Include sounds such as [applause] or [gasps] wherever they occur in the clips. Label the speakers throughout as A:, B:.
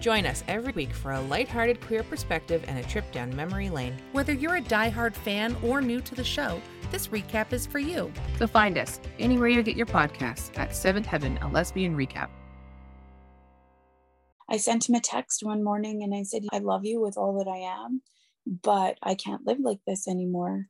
A: Join us every week for a lighthearted queer perspective and a trip down memory lane.
B: Whether you're a diehard fan or new to the show, this recap is for you.
C: So find us anywhere you get your podcasts at Seventh Heaven, a lesbian recap.
D: I sent him a text one morning and I said, I love you with all that I am, but I can't live like this anymore.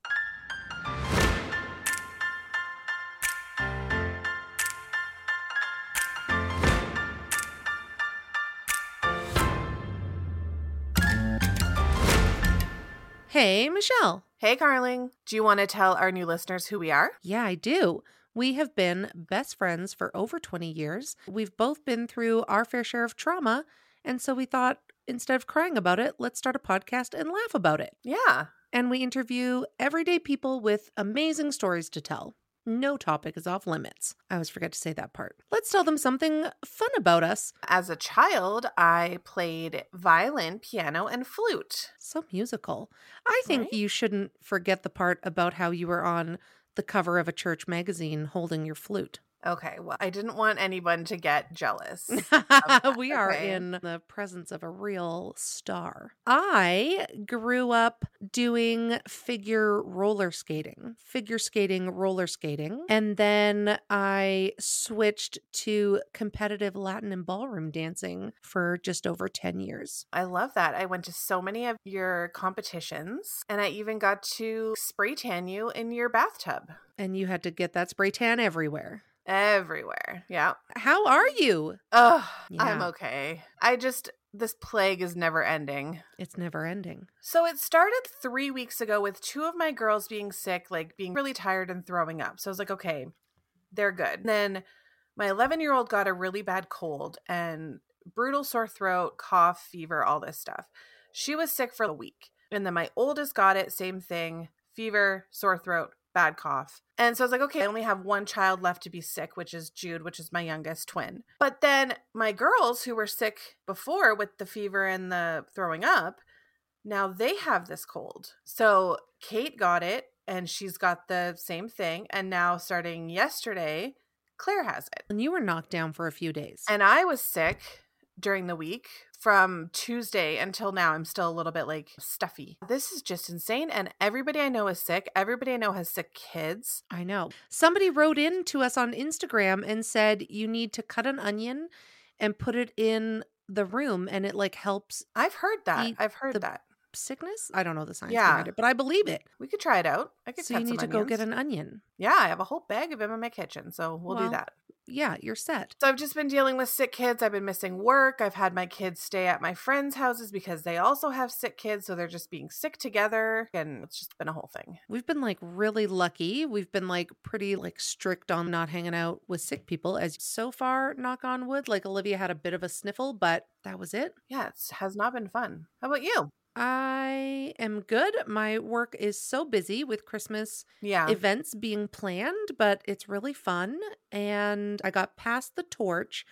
B: Hey, Michelle.
E: Hey, Carling. Do you want to tell our new listeners who we are?
B: Yeah, I do. We have been best friends for over 20 years. We've both been through our fair share of trauma. And so we thought instead of crying about it, let's start a podcast and laugh about it.
E: Yeah.
B: And we interview everyday people with amazing stories to tell. No topic is off limits. I always forget to say that part. Let's tell them something fun about us.
E: As a child, I played violin, piano, and flute.
B: So musical. I think
E: Right?
B: you shouldn't forget the part about how you were on the cover of a church magazine holding your flute.
E: Okay, well, I didn't want anyone to get jealous. [laughs]
B: we are
E: okay.
B: in the presence of a real star. I grew up doing figure roller skating, figure skating, roller skating. And then I switched to competitive Latin and ballroom dancing for just over 10 years.
E: I love that. I went to so many of your competitions, and I even got to spray tan you in your bathtub
B: And you had to get that spray tan everywhere.
E: Everywhere. Yeah.
B: How are you?
E: Ugh, I'm okay. I just, this plague is never ending.
B: It's never ending.
E: So it started three weeks ago with two of my girls being sick, like being really tired and throwing up. So I was like, okay, they're good. Then my 11 year old got a really bad cold and brutal sore throat, cough, fever, all this stuff. She was sick for a week. And then my oldest got it, same thing fever, sore throat, bad cough. And so I was like, okay, I only have one child left to be sick, which is Jude, which is my youngest twin. But then my girls who were sick before with the fever and the throwing up, now they have this cold. So Kate got it and she's got the same thing. And now starting yesterday, Claire has it.
B: And you were knocked down for a few days.
E: And I was sick during the week from Tuesday until now. I'm still a little bit like stuffy. This is just insane. And everybody I know is sick. Everybody I know has sick kids.
B: I know. Somebody wrote in to us on Instagram and said you need to cut an onion and put it in the room and it like helps
E: I've heard that. I've heard that.
B: sickness. I don't know the science
E: Yeah.
B: behind it, but I believe it.
E: We could try it out. I could
B: So you need to go get an onion.
E: Yeah, I have a whole bag of them in my kitchen, so we'll
B: Well,
E: do that.
B: Yeah, you're set.
E: So I've just been dealing with sick kids. I've been missing work. I've had my kids stay at my friends' houses because they also have sick kids, so they're just being sick together, and it's just been a whole thing.
B: We've been like really lucky. We've been like pretty like strict on not hanging out with sick people as so far knock on wood like Olivia had a bit of a sniffle, but that was it.
E: Yeah, it has not been fun. How about you?
B: I am good. My work is so busy with Christmas
E: Yeah.
B: events being planned, but it's really fun. And I got past the torch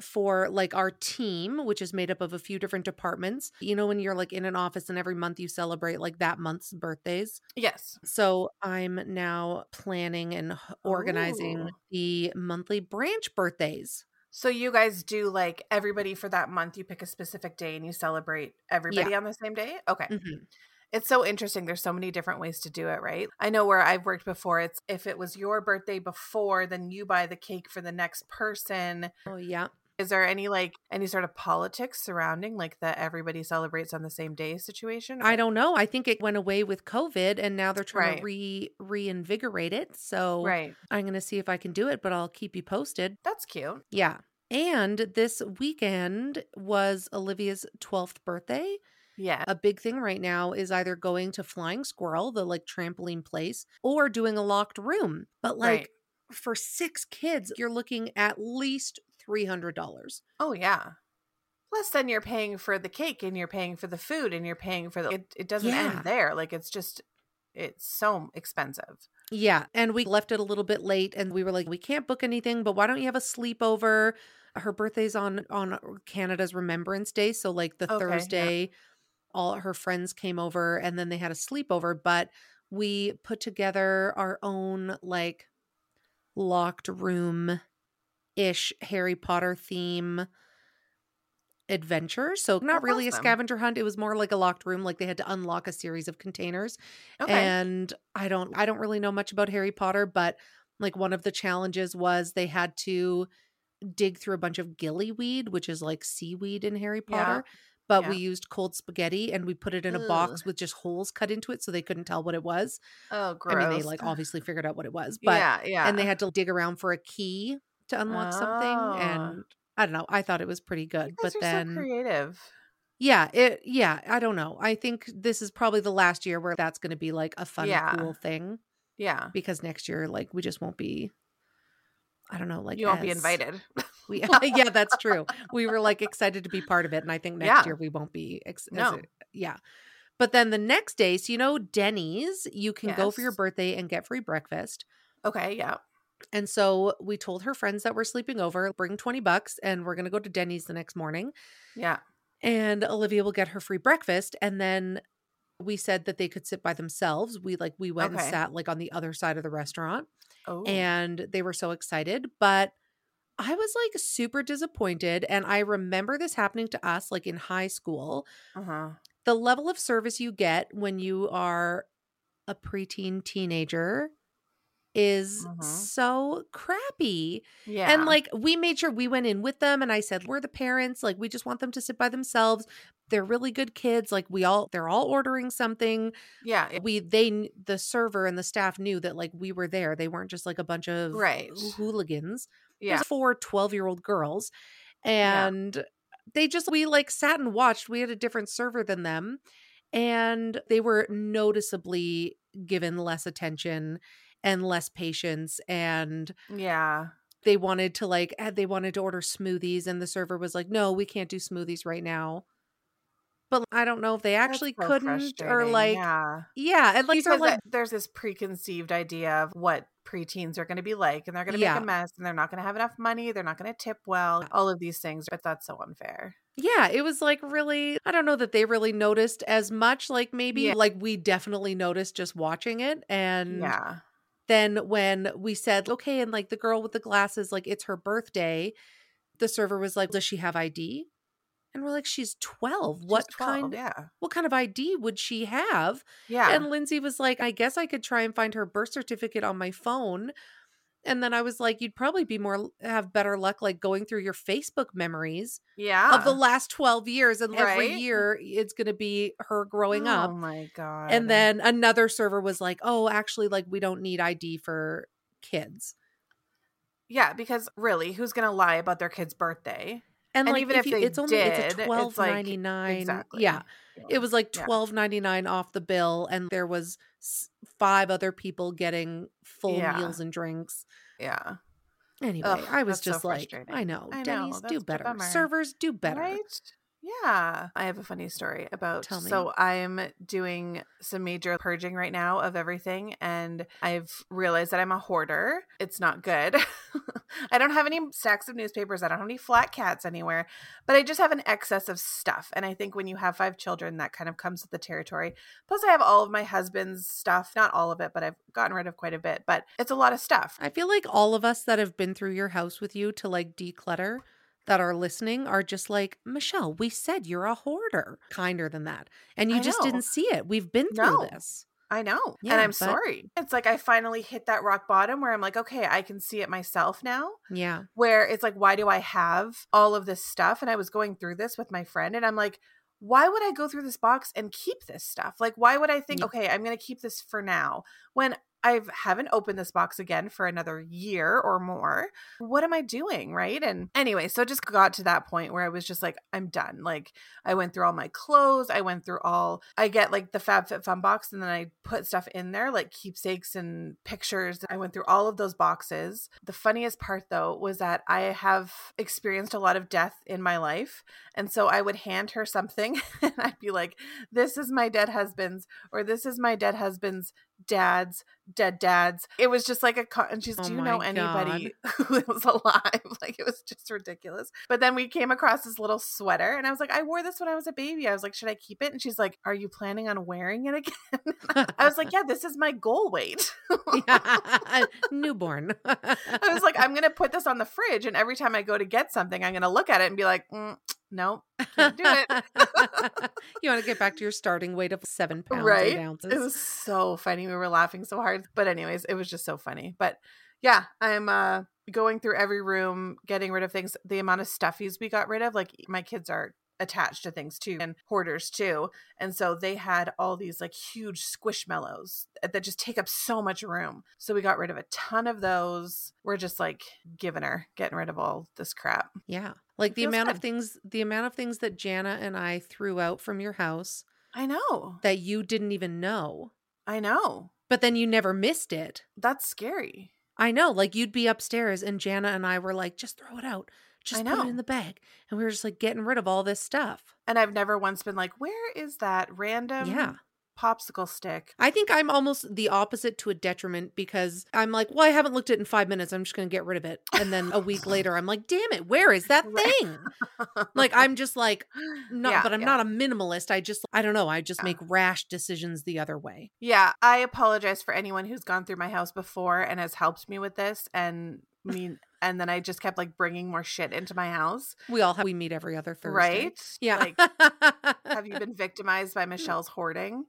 B: for like our team, which is made up of a few different departments. You know, when you're like in an office and every month you celebrate like that month's birthdays.
E: yes.
B: So I'm now planning and organizing
E: Ooh.
B: the monthly branch birthdays.
E: So you guys do like everybody for that month. You pick a specific day and you celebrate everybody on the same day. Okay.
B: Mhm.
E: It's so interesting. There's so many different ways to do it, right? I know where I've worked before. It's if it was your birthday before, then you buy the cake for the next person.
B: Oh, yeah.
E: Is there any like any sort of politics surrounding like that everybody celebrates on the same day situation?
B: I don't know. I think it went away with COVID and now they're trying
E: Right.
B: to re reinvigorate it. So
E: Right.
B: I'm going to see if I can do it, but I'll keep you posted.
E: That's cute.
B: Yeah. And this weekend was Olivia's 12th birthday.
E: Yeah.
B: A big thing right now is either going to Flying Squirrel, the like trampoline place, or doing a locked room. But like
E: Right.
B: for six kids, you're looking at least $300.
E: Oh yeah. Plus then you're paying for the cake and you're paying for the food and you're paying for the it, it doesn't
B: Yeah.
E: end there. Like it's just it's so expensive.
B: Yeah. And we left it a little bit late and we were like, we can't book anything, but why don't you have a sleepover? Her birthday's on on Canada's Remembrance Day. So like the
E: Okay, yeah.
B: Thursday, all her friends came over and then they had a sleepover. But we put together our own like locked room ish Harry Potter theme adventure. So not really a scavenger hunt. It was more like a locked room. Like they had to unlock a series of containers
E: Okay.
B: and i don't i don't really know much about harry potter but like one of the challenges was they had to dig through a bunch of gillyweed which is like seaweed in harry
E: Yeah.
B: potter but
E: Yeah.
B: we used cold spaghetti and we put it in a box with just holes cut into it so they couldn't tell what it was
E: oh gross.
B: i mean they like obviously figured out what it was but
E: yeah, yeah.
B: and they had to dig around for a key to unlock something
E: Oh.
B: and i don't know i thought it was pretty good but then
E: so creative.
B: yeah, it yeah, I don't know. I think this is probably the last year where that's going to be like a fun
E: Yeah.
B: cool thing
E: Yeah.
B: because next year like we just won't be I don't know, like
E: you won't be invited. [laughs]
B: We [laughs] yeah, that's true. [laughs] We were like excited to be part of it and I think next
E: Yeah.
B: year we won't be ex-
E: No.
B: yeah. But then the next day, so you know Denny's, you can go for your birthday and get free breakfast.
E: okay, yeah.
B: And so we told her friends that we're sleeping over, bring 20 bucks and we're going to go to Denny's the next morning.
E: Yeah.
B: and Olivia will get her free breakfast and then we said that they could sit by themselves. We like we went
E: Okay.
B: and sat like on the other side of the restaurant
E: Oh.
B: and they were so excited, but I was like super disappointed and I remember this happening to us like in high school.
E: uh-huh.
B: The level of service you get when you are a preteen teenager is
E: Mhm.
B: so crappy.
E: Yeah.
B: And like we made sure we went in with them and I said, "We're the parents, like we just want them to sit by themselves. They're really good kids. Like we all they're all ordering something.
E: yeah.
B: We they the server and the staff knew that like we were there. They weren't just like a bunch of
E: Right.
B: hooligans.
E: yeah.
B: There's four 12-year-old girls
E: Yeah.
B: and they just we like sat and watched. We had a different server than them and they were noticeably given less attention and less patience and
E: Yeah.
B: they wanted to like had they wanted to order smoothies and the server was like no we can't do smoothies right now but i don't know if they actually
E: so
B: couldn't or like
E: yeah.
B: yeah and like
E: Because
B: like
E: there's this preconceived idea of what preteens are going to be like, and they're going to
B: Yeah.
E: make a mess, and they're not going to have enough money, they're not going to tip well, all of these things. But that's so unfair.
B: yeah it was like really i don't know that they really noticed as much like maybe
E: Yeah.
B: like we definitely noticed just watching it and
E: yeah,
B: then when we said okay and like the girl with the glasses like it's her birthday. The server was like does she have id and we're like she's 12
E: She's
B: what
E: 12,
B: kind
E: Yeah,
B: what kind of id would she have?
E: Yeah,
B: And Lindsay was like, I guess I could try and find her birth certificate on my phone. And then I was like, you'd probably be more have better luck like going through your Facebook memories
E: yeah.
B: of the last 12 years. And every year it's gonna be her growing
E: Oh
B: up.
E: Oh my god.
B: And then another server was like, Oh, actually, like we don't need ID for kids.
E: yeah, because really, who's going to lie about their kid's birthday?
B: And,
E: And
B: like
E: even
B: if,
E: if
B: you, it's only it's
E: did,
B: a
E: it's
B: twelve
E: like-
B: ninety nine.
E: Exactly.
B: Yeah. It was like twelve ninety nine off the bill, and there was five other people getting full
E: Yeah.
B: meals and drinks.
E: Yeah.
B: Anyway,
E: Ugh,
B: I was
E: that's so
B: just like. I know,
E: I know,
B: Denny's do better. Servers do better.
E: Right? Yeah. I have a funny story about
B: Tell me.
E: so I'm doing some major purging right now of everything and I've realized that I'm a hoarder. It's not good. [laughs] I don't have any stacks of newspapers. I don't have any flat cats anywhere, but I just have an excess of stuff. And I think when you have five children, that kind of comes with the territory. Plus, I have all of my husband's stuff. Not all of it, but I've gotten rid of quite a bit. But it's a lot of stuff.
B: I feel like all of us that have been through your house with you to like declutter that are listening are just like, Michelle, we said you're a hoarder. Kinder than that. And you
E: I
B: just
E: know.
B: didn't see it. We've been through
E: No.
B: this.
E: I know.
B: Yeah,
E: and I'm
B: but-
E: sorry. It's like I finally hit that rock bottom where I'm like, okay, I can see it myself now.
B: Yeah.
E: Where it's like, why do I have all of this stuff? And I was going through this with my friend, and I'm like, why would I go through this box and keep this stuff? Like, why would I think,
B: Yeah.
E: okay, I'm going to keep this for now when I haven't opened this box again for another year or more? What am I doing? Right. And anyway, so it just got to that point where I was just like, I'm done. Like, I went through all my clothes. I went through all, I get like the FabFitFun box and then I put stuff in there, like keepsakes and pictures. I went through all of those boxes. The funniest part though was that I have experienced a lot of death in my life. And so I would hand her something [laughs] and I'd be like, this is my dead husband's, or this is my dead husband's dad's dead dad's. It was just like a, co- and she's,
B: Oh
E: do you know anybody [laughs] who was alive? [laughs] Like it was just ridiculous. But then we came across this little sweater and I was like, I wore this when I was a baby. I was like, should I keep it? And she's like, are you planning on wearing it again? [laughs] I was like, yeah, this is my goal weight.
B: yeah. Newborn.
E: I was like, I'm going to put this on the fridge. And every time I go to get something, I'm going to look at it and be like, mm, nope, can't do it.
B: you want to get back to your starting weight of seven pounds,
E: right?
B: eight ounces.
E: It was so funny. We were laughing so hard. But, anyways, it was just so funny. But yeah, I'm uh going through every room, getting rid of things. The amount of stuffies we got rid of, like my kids are attached to things too and hoarders too and so they had all these like huge squishmallows that just take up so much room so we got rid of a ton of those we're just like giving her getting rid of all this crap
B: yeah. Like the amount of things the amount of things that Jana and I threw out from your house
E: i know
B: that you didn't even know.
E: i know
B: But then you never missed it.
E: that's scary
B: I know. Like you'd be upstairs and Jana and I were like, just throw it out. Just put it in the bag. And we were just like getting rid of all this stuff.
E: and i've never once been like where is that random
B: Yeah.
E: Popsicle stick
B: I think I'm almost the opposite to a detriment because I'm like, well, I haven't looked at it in five minutes. I'm just going to get rid of it. And then a week later, I'm like, damn it, where is that thing? Like, I'm just like, [laughs] no,
E: Yeah,
B: but I'm
E: yeah.
B: not a minimalist. I just, I don't know. I just
E: Yeah.
B: make rash decisions the other way.
E: Yeah, I apologize for anyone who's gone through my house before and has helped me with this and I mean and then I just kept like bringing more shit into my house,
B: We all have, we meet every other Thursday.
E: right?
B: Yeah.
E: Like have you been [laughs] victimized by Michelle's hoarding?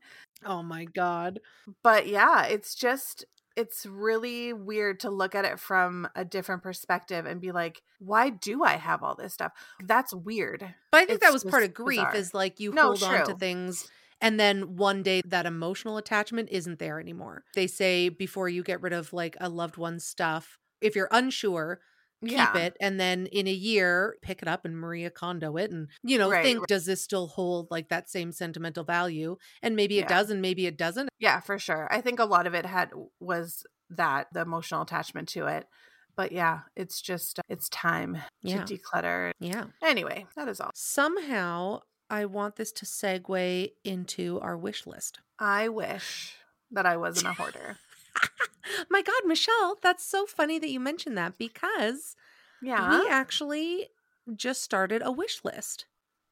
B: oh my God.
E: But yeah, it's just it's really weird to look at it from a different perspective and be like, why do I have all this stuff? That's weird.
B: But I think that was part of grief
E: bizarre.
B: is like you
E: No,
B: hold on to things and then one day that emotional attachment isn't there anymore. They say before you get rid of like a loved one's stuff, if you're unsure, keep
E: yeah.
B: it and then in a year pick it up and Maria Kondo it and you know
E: Right,
B: think
E: right.
B: does this still hold like that same sentimental value and maybe it
E: Yeah.
B: does and maybe it doesn't.
E: Yeah, for sure. I think a lot of it had was that the emotional attachment to it. But yeah, it's just it's time
B: Yeah.
E: to declutter.
B: Yeah.
E: Anyway, that is all.
B: Somehow I want this to segue into our wish list.
E: I wish that I wasn't a hoarder. [laughs]
B: My God, Michelle, that's so funny that you mentioned that because
E: Yeah.
B: we actually just started a wish list.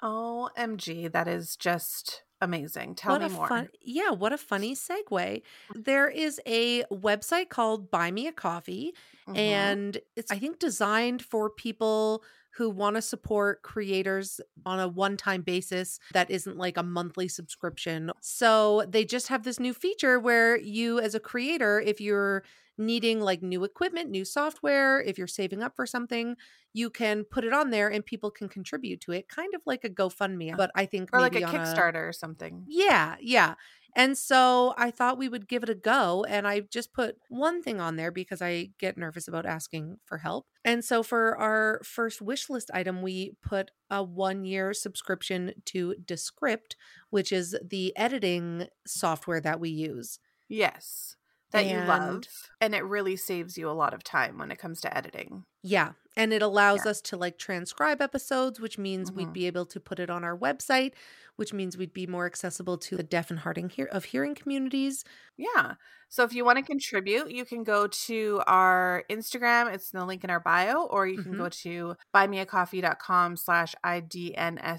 E: OMG, that is just amazing. Tell
B: what
E: me
B: a
E: more.
B: fun yeah, what a funny segue. There is a website called Buy Me a Coffee,
E: Mhm.
B: and it's I think designed for people who want to support creators on a one-time basis that isn't like a monthly subscription. So they just have this new feature where you as a creator if you're needing like new equipment, new software, if you're saving up for something, you can put it on there and people can contribute to it, kind of like a GoFundMe, but I think
E: or like a Kickstarter or something.
B: yeah, yeah. And so I thought we would give it a go. And I just put one thing on there because I get nervous about asking for help. And so for our first wish list item, we put a one year subscription to Descript, which is the editing software that we use.
E: Yes. That you love.
B: And-
E: And it really saves you a lot of time when it comes to editing.
B: Yeah. And it allows us to like transcribe episodes, which means we'd
E: Mhm.
B: be able to put it on our website, which means we'd be more accessible to the deaf and hard of hearing communities.
E: Yeah. So if you want to contribute, you can go to our Instagram. It's in the link in our bio, or you can
B: Mhm.
E: go to buymeacoffee.com slash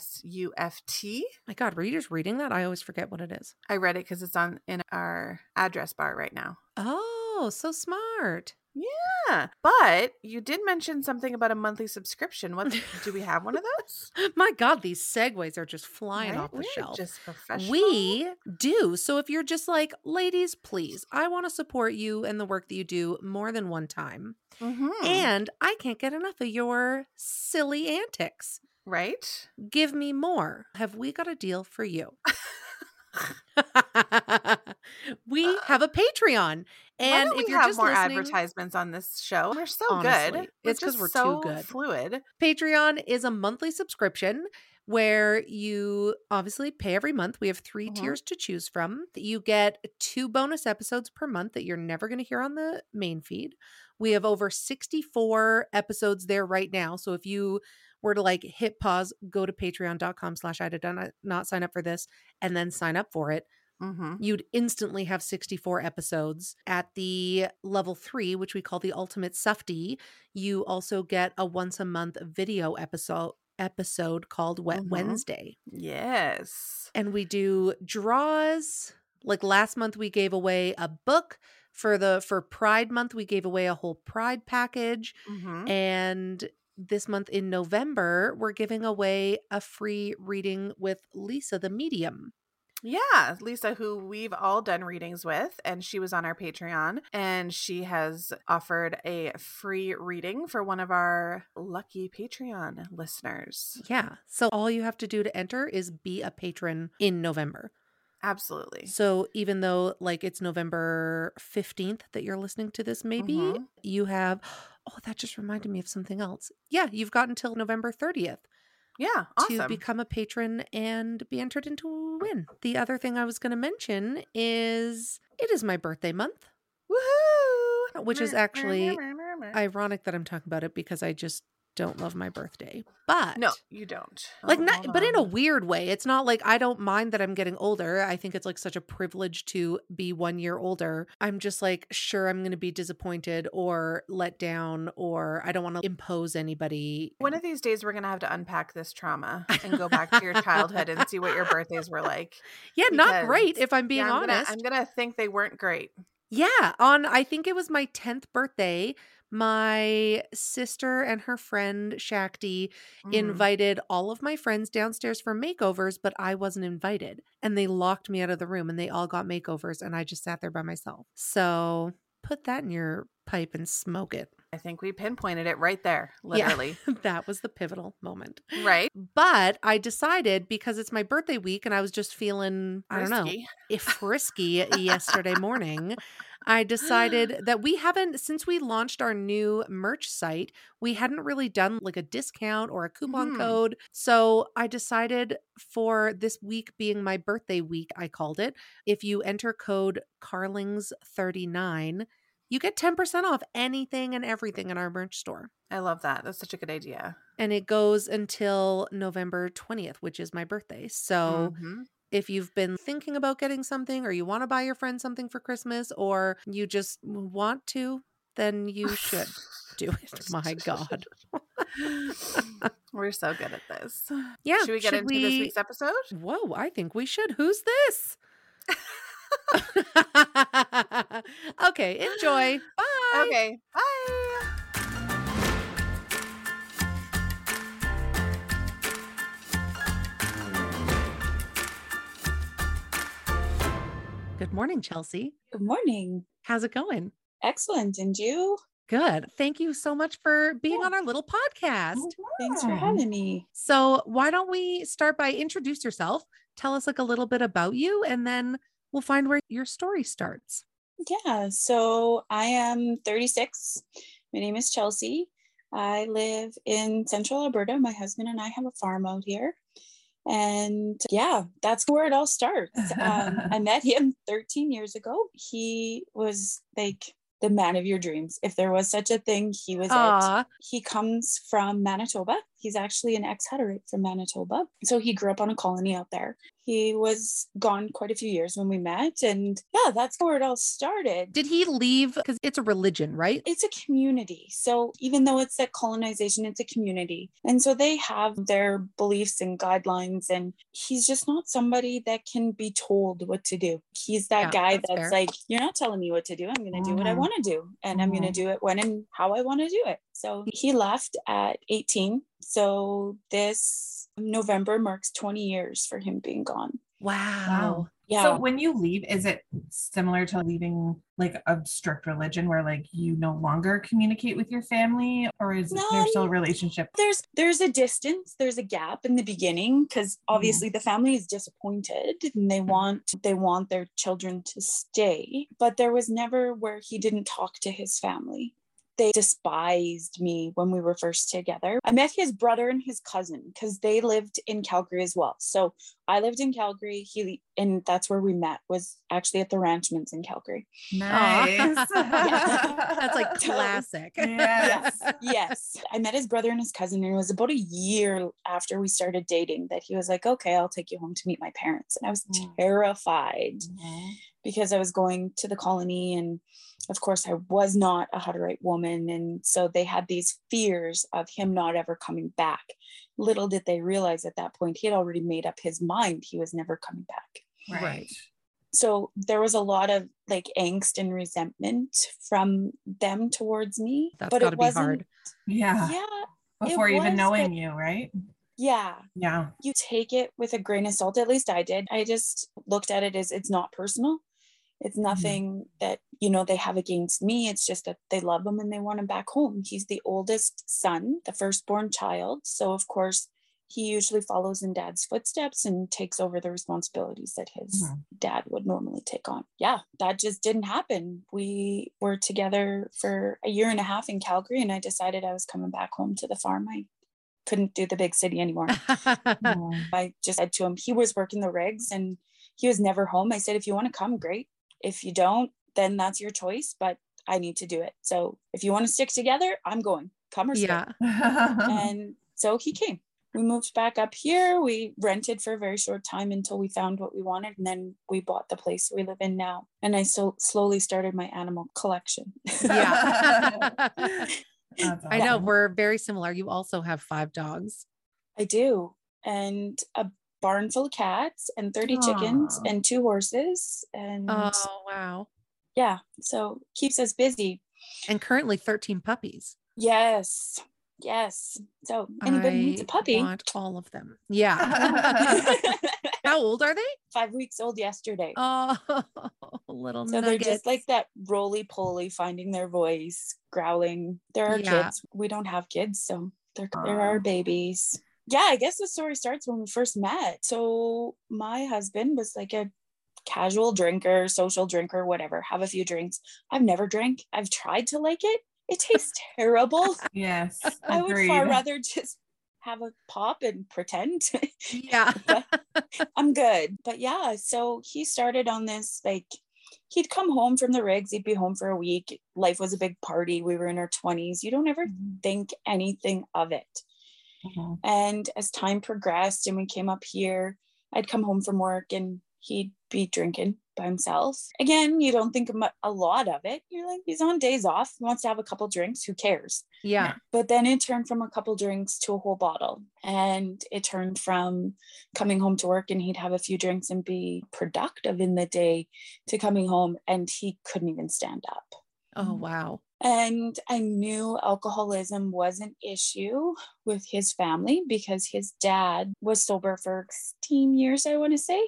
E: I-D-N-S-U-F-T.
B: My God, were you just reading that? I always forget what it is.
E: I read it because it's on in our address bar right now.
B: Oh, so smart.
E: Yeah. But you did mention something about a monthly subscription. What [laughs] do we have one of those?
B: My God, these segues are just flying
E: Right?
B: off the
E: We're
B: shelf.
E: Just professional.
B: We do. So if you're just like, ladies, please, I want to support you and the work that you do more than one time.
E: Mhm.
B: And I can't get enough of your silly antics.
E: right?
B: Give me more. Have we got a deal for you? [laughs] [laughs] we have a Patreon. And if you're
E: have
B: just
E: more advertisements on this show? We're so
B: Honestly,
E: good.
B: it's 'cause
E: just
B: we're too
E: so
B: good.
E: Fluid.
B: Patreon is a monthly subscription where you obviously pay every month. We have 3
E: Mhm.
B: tiers to choose from. You get two bonus episodes per month that you're never going to hear on the main feed. We have over 64 episodes there right now. So if you were to like hit pause, go to patreon.com slash I did not sign up for this and then sign up for it,
E: Mm-hmm.
B: you'd instantly have 64 episodes. At the level three, which we call the ultimate sufty, you also get a once a month video episode episode called Wet
E: Mhm.
B: Wednesday.
E: Yes.
B: And we do draws. Like last month we gave away a book. For the for Pride month, we gave away a whole Pride package.
E: Mm-hmm.
B: And this month in November, we're giving away a free reading with Lisa the medium.
E: Yeah, Lisa, who we've all done readings with, and she was on our Patreon, and she has offered a free reading for one of our lucky Patreon listeners.
B: Yeah. So all you have to do to enter is be a patron in November.
E: Absolutely.
B: So even though like it's November 15th that you're listening to this, maybe
E: Mhm.
B: you have, oh, that just reminded me of something else. Yeah. You've got until November 30th
E: Yeah,
B: to become a patron and be entered into a win. The other thing I was going to mention is it is my birthday month.
E: Woohoo!
B: Which is actually Ironic that I'm talking about it because I just don't love my birthday. But
E: no, you don't.
B: like
E: Oh,
B: not but in a weird way it's not like i don't mind that i'm getting older i think it's like such a privilege to be one year older i'm just like sure i'm gonna be disappointed or let down or i don't want to impose anybody
E: One of these days, we're gonna have to unpack this trauma and go back to your childhood and see what your birthdays were like. [laughs]
B: yeah not great if i'm being
E: Yeah, I'm
B: honest
E: Gonna, I'm gonna think they weren't great.
B: yeah on i think it was my 10th birthday my sister and her friend shakti
E: Mm.
B: invited all of my friends downstairs for makeovers, but I wasn't invited. And they locked me out of the room and they all got makeovers and I just sat there by myself. So put that in your pipe and smoke it.
E: I think we pinpointed it right there,
B: Yeah.
E: literally. [laughs]
B: that was the pivotal moment.
E: Right?
B: But I decided because it's my birthday week and I was just feeling, I don't know, if [laughs] frisky yesterday morning, I decided [gasps] that we haven't, since we launched our new merch site, we hadn't really done like a discount or a coupon
E: Mhm.
B: code. So I decided for this week being my birthday week, I called it, if you enter code Carlings39, you get 10% off anything and everything in our merch store.
E: I love that. That's such a good idea.
B: And it goes until November 20th, which is my birthday. So
E: Mhm.
B: if you've been thinking about getting something or you want to buy your friend something for Christmas or you just want to, then you should [laughs] do it. My God. [laughs]
E: We're so good at this.
B: Yeah.
E: Should we get into this week's episode?
B: Whoa, I think we should. Who's this? [laughs] [laughs] okay, enjoy. Bye.
E: Okay. Bye.
B: Good morning, Chelsea.
D: Good morning.
B: How's it going?
D: Excellent. And you?
B: Good. Thank you so much for being
D: Yeah.
B: on our little podcast.
D: Oh, Thanks for having me.
B: So, why don't we start by introduce yourself? Tell us like a little bit about you and then we'll find where your story starts.
D: Yeah. So I am 36. My name is Chelsea. I live in central Alberta. My husband and I have a farm out here. And yeah, that's where it all starts. Um, I [laughs] met him 13 years ago. He was like the man of your dreams. If there was such a thing, he was it. He comes from Manitoba. He's actually an ex Hutterite from Manitoba. So he grew up on a colony out there. He was gone quite a few years when we met. And yeah, that's where it all started.
B: Did he leave? Because it's a religion, right?
D: It's a community. So even though it's that colonization, it's a community. And so they have their beliefs and guidelines. And he's just not somebody that can be told what to do. He's that
B: Yeah,
D: guy
B: that's
D: that's, like, you're not telling me what to do. I'm going to do what I
E: Mhm.
D: want to do. And I'm going to
E: Mhm.
D: do it when and how I want to do it. So he left at 18. So this November marks 20 years for him being gone.
B: Wow.
D: Yeah.
F: So when you leave, is it similar to leaving like a strict religion where like you no longer communicate with your family or is there still a relationship?
D: there's there's a distance there's a gap in the beginning because mm-hmm. obviously the family is disappointed and they want they want their children to stay but there was never where he didn't talk to his family they despised me when we were first together i met his brother and his cousin because they lived in calgary as well so i lived in calgary he and that's where we met was actually at the ranchmans in calgary
F: Nice. [laughs]
B: That's like [laughs] classic.
F: Yes. [laughs]
D: yes. I met his brother and his cousin, and it was about a year after we started dating that he was like, Okay, I'll take you home to meet my parents. And I was
F: Mm.
D: terrified
F: Mhm.
D: Because I was going to the colony. And of course, I was not a Hutterite woman. And so they had these fears of him not ever coming back. Little did they realize at that point, he had already made up his mind he was never coming back
F: Right.
B: Right.
D: so there was a lot of like angst and resentment from them towards me
B: That's
D: but
B: got to
D: it
B: be
D: wasn't
B: hard.
F: Yeah.
D: yeah
F: Before even
D: was,
F: knowing
D: but-
F: you, right?
D: yeah
F: Yeah.
D: you take it with a grain of salt at least i did i just looked at it as it's not personal it's nothing that you know they have against me it's just that they love him and they want him back home he's the oldest son the firstborn child so of course he usually follows in dad's footsteps and takes over the responsibilities that his
F: Mhm.
D: dad would normally take on. Yeah, that just didn't happen. We were together for a year and a half in Calgary, and I decided I was coming back home to the farm. I couldn't do the big city anymore. [laughs] I just said to him, he was working the rigs and he was never home. I said, if you want to come, great. If you don't, then that's your choice, but I need to do it. So if you want to stick together, I'm going. Come or stay.
B: yeah. [laughs]
D: And so he came. We moved back up here. We rented for a very short time until we found what we wanted. And then we bought the place we live in now. And I so slowly started my animal collection.
B: Yeah. [laughs]
F: That's
B: I know we're very similar. You also have five dogs.
D: I do. And a barn full of cats and 30 chickens and two horses. And
B: Oh, wow.
D: yeah, so keeps us busy.
B: And currently 13 puppies.
D: Yes. Yes. So anybody needs a puppy.
B: want all of them. Yeah. [laughs] [laughs] How old are they?
D: Five weeks old yesterday.
B: Oh, [laughs] little
D: So they're just like that roly poly, finding their voice, growling. They're our
B: Yeah.
D: kids. We don't have kids, so they're they're our babies. Yeah, I guess the story starts when we first met. So my husband was like a casual drinker, social drinker, whatever. Have a few drinks. I've never drank. I've tried to like it. It tastes [laughs] terrible.
F: Yes. [laughs]
D: I would
F: agreed.
D: far rather just have a pop and pretend.
B: yeah. [laughs]
D: I'm good. But yeah, so he started on this like he'd come home from the rigs, he'd be home for a week. Life was a big party. We were in our 20s. You don't ever
F: Mhm.
D: think anything of it.
F: Mhm.
D: And as time progressed and we came up here, I'd come home from work and he'd be drinking by himself. Again, you don't think a lot of it. You're like, he's on days off, he wants to have a couple drinks, who cares?
B: Yeah.
D: But then it turned from a couple drinks to a whole bottle. And it turned from coming home to work and he'd have a few drinks and be productive in the day to coming home and he couldn't even stand up.
B: Oh, wow.
D: And I knew alcoholism was an issue with his family because his dad was sober for 16 years, I want to say.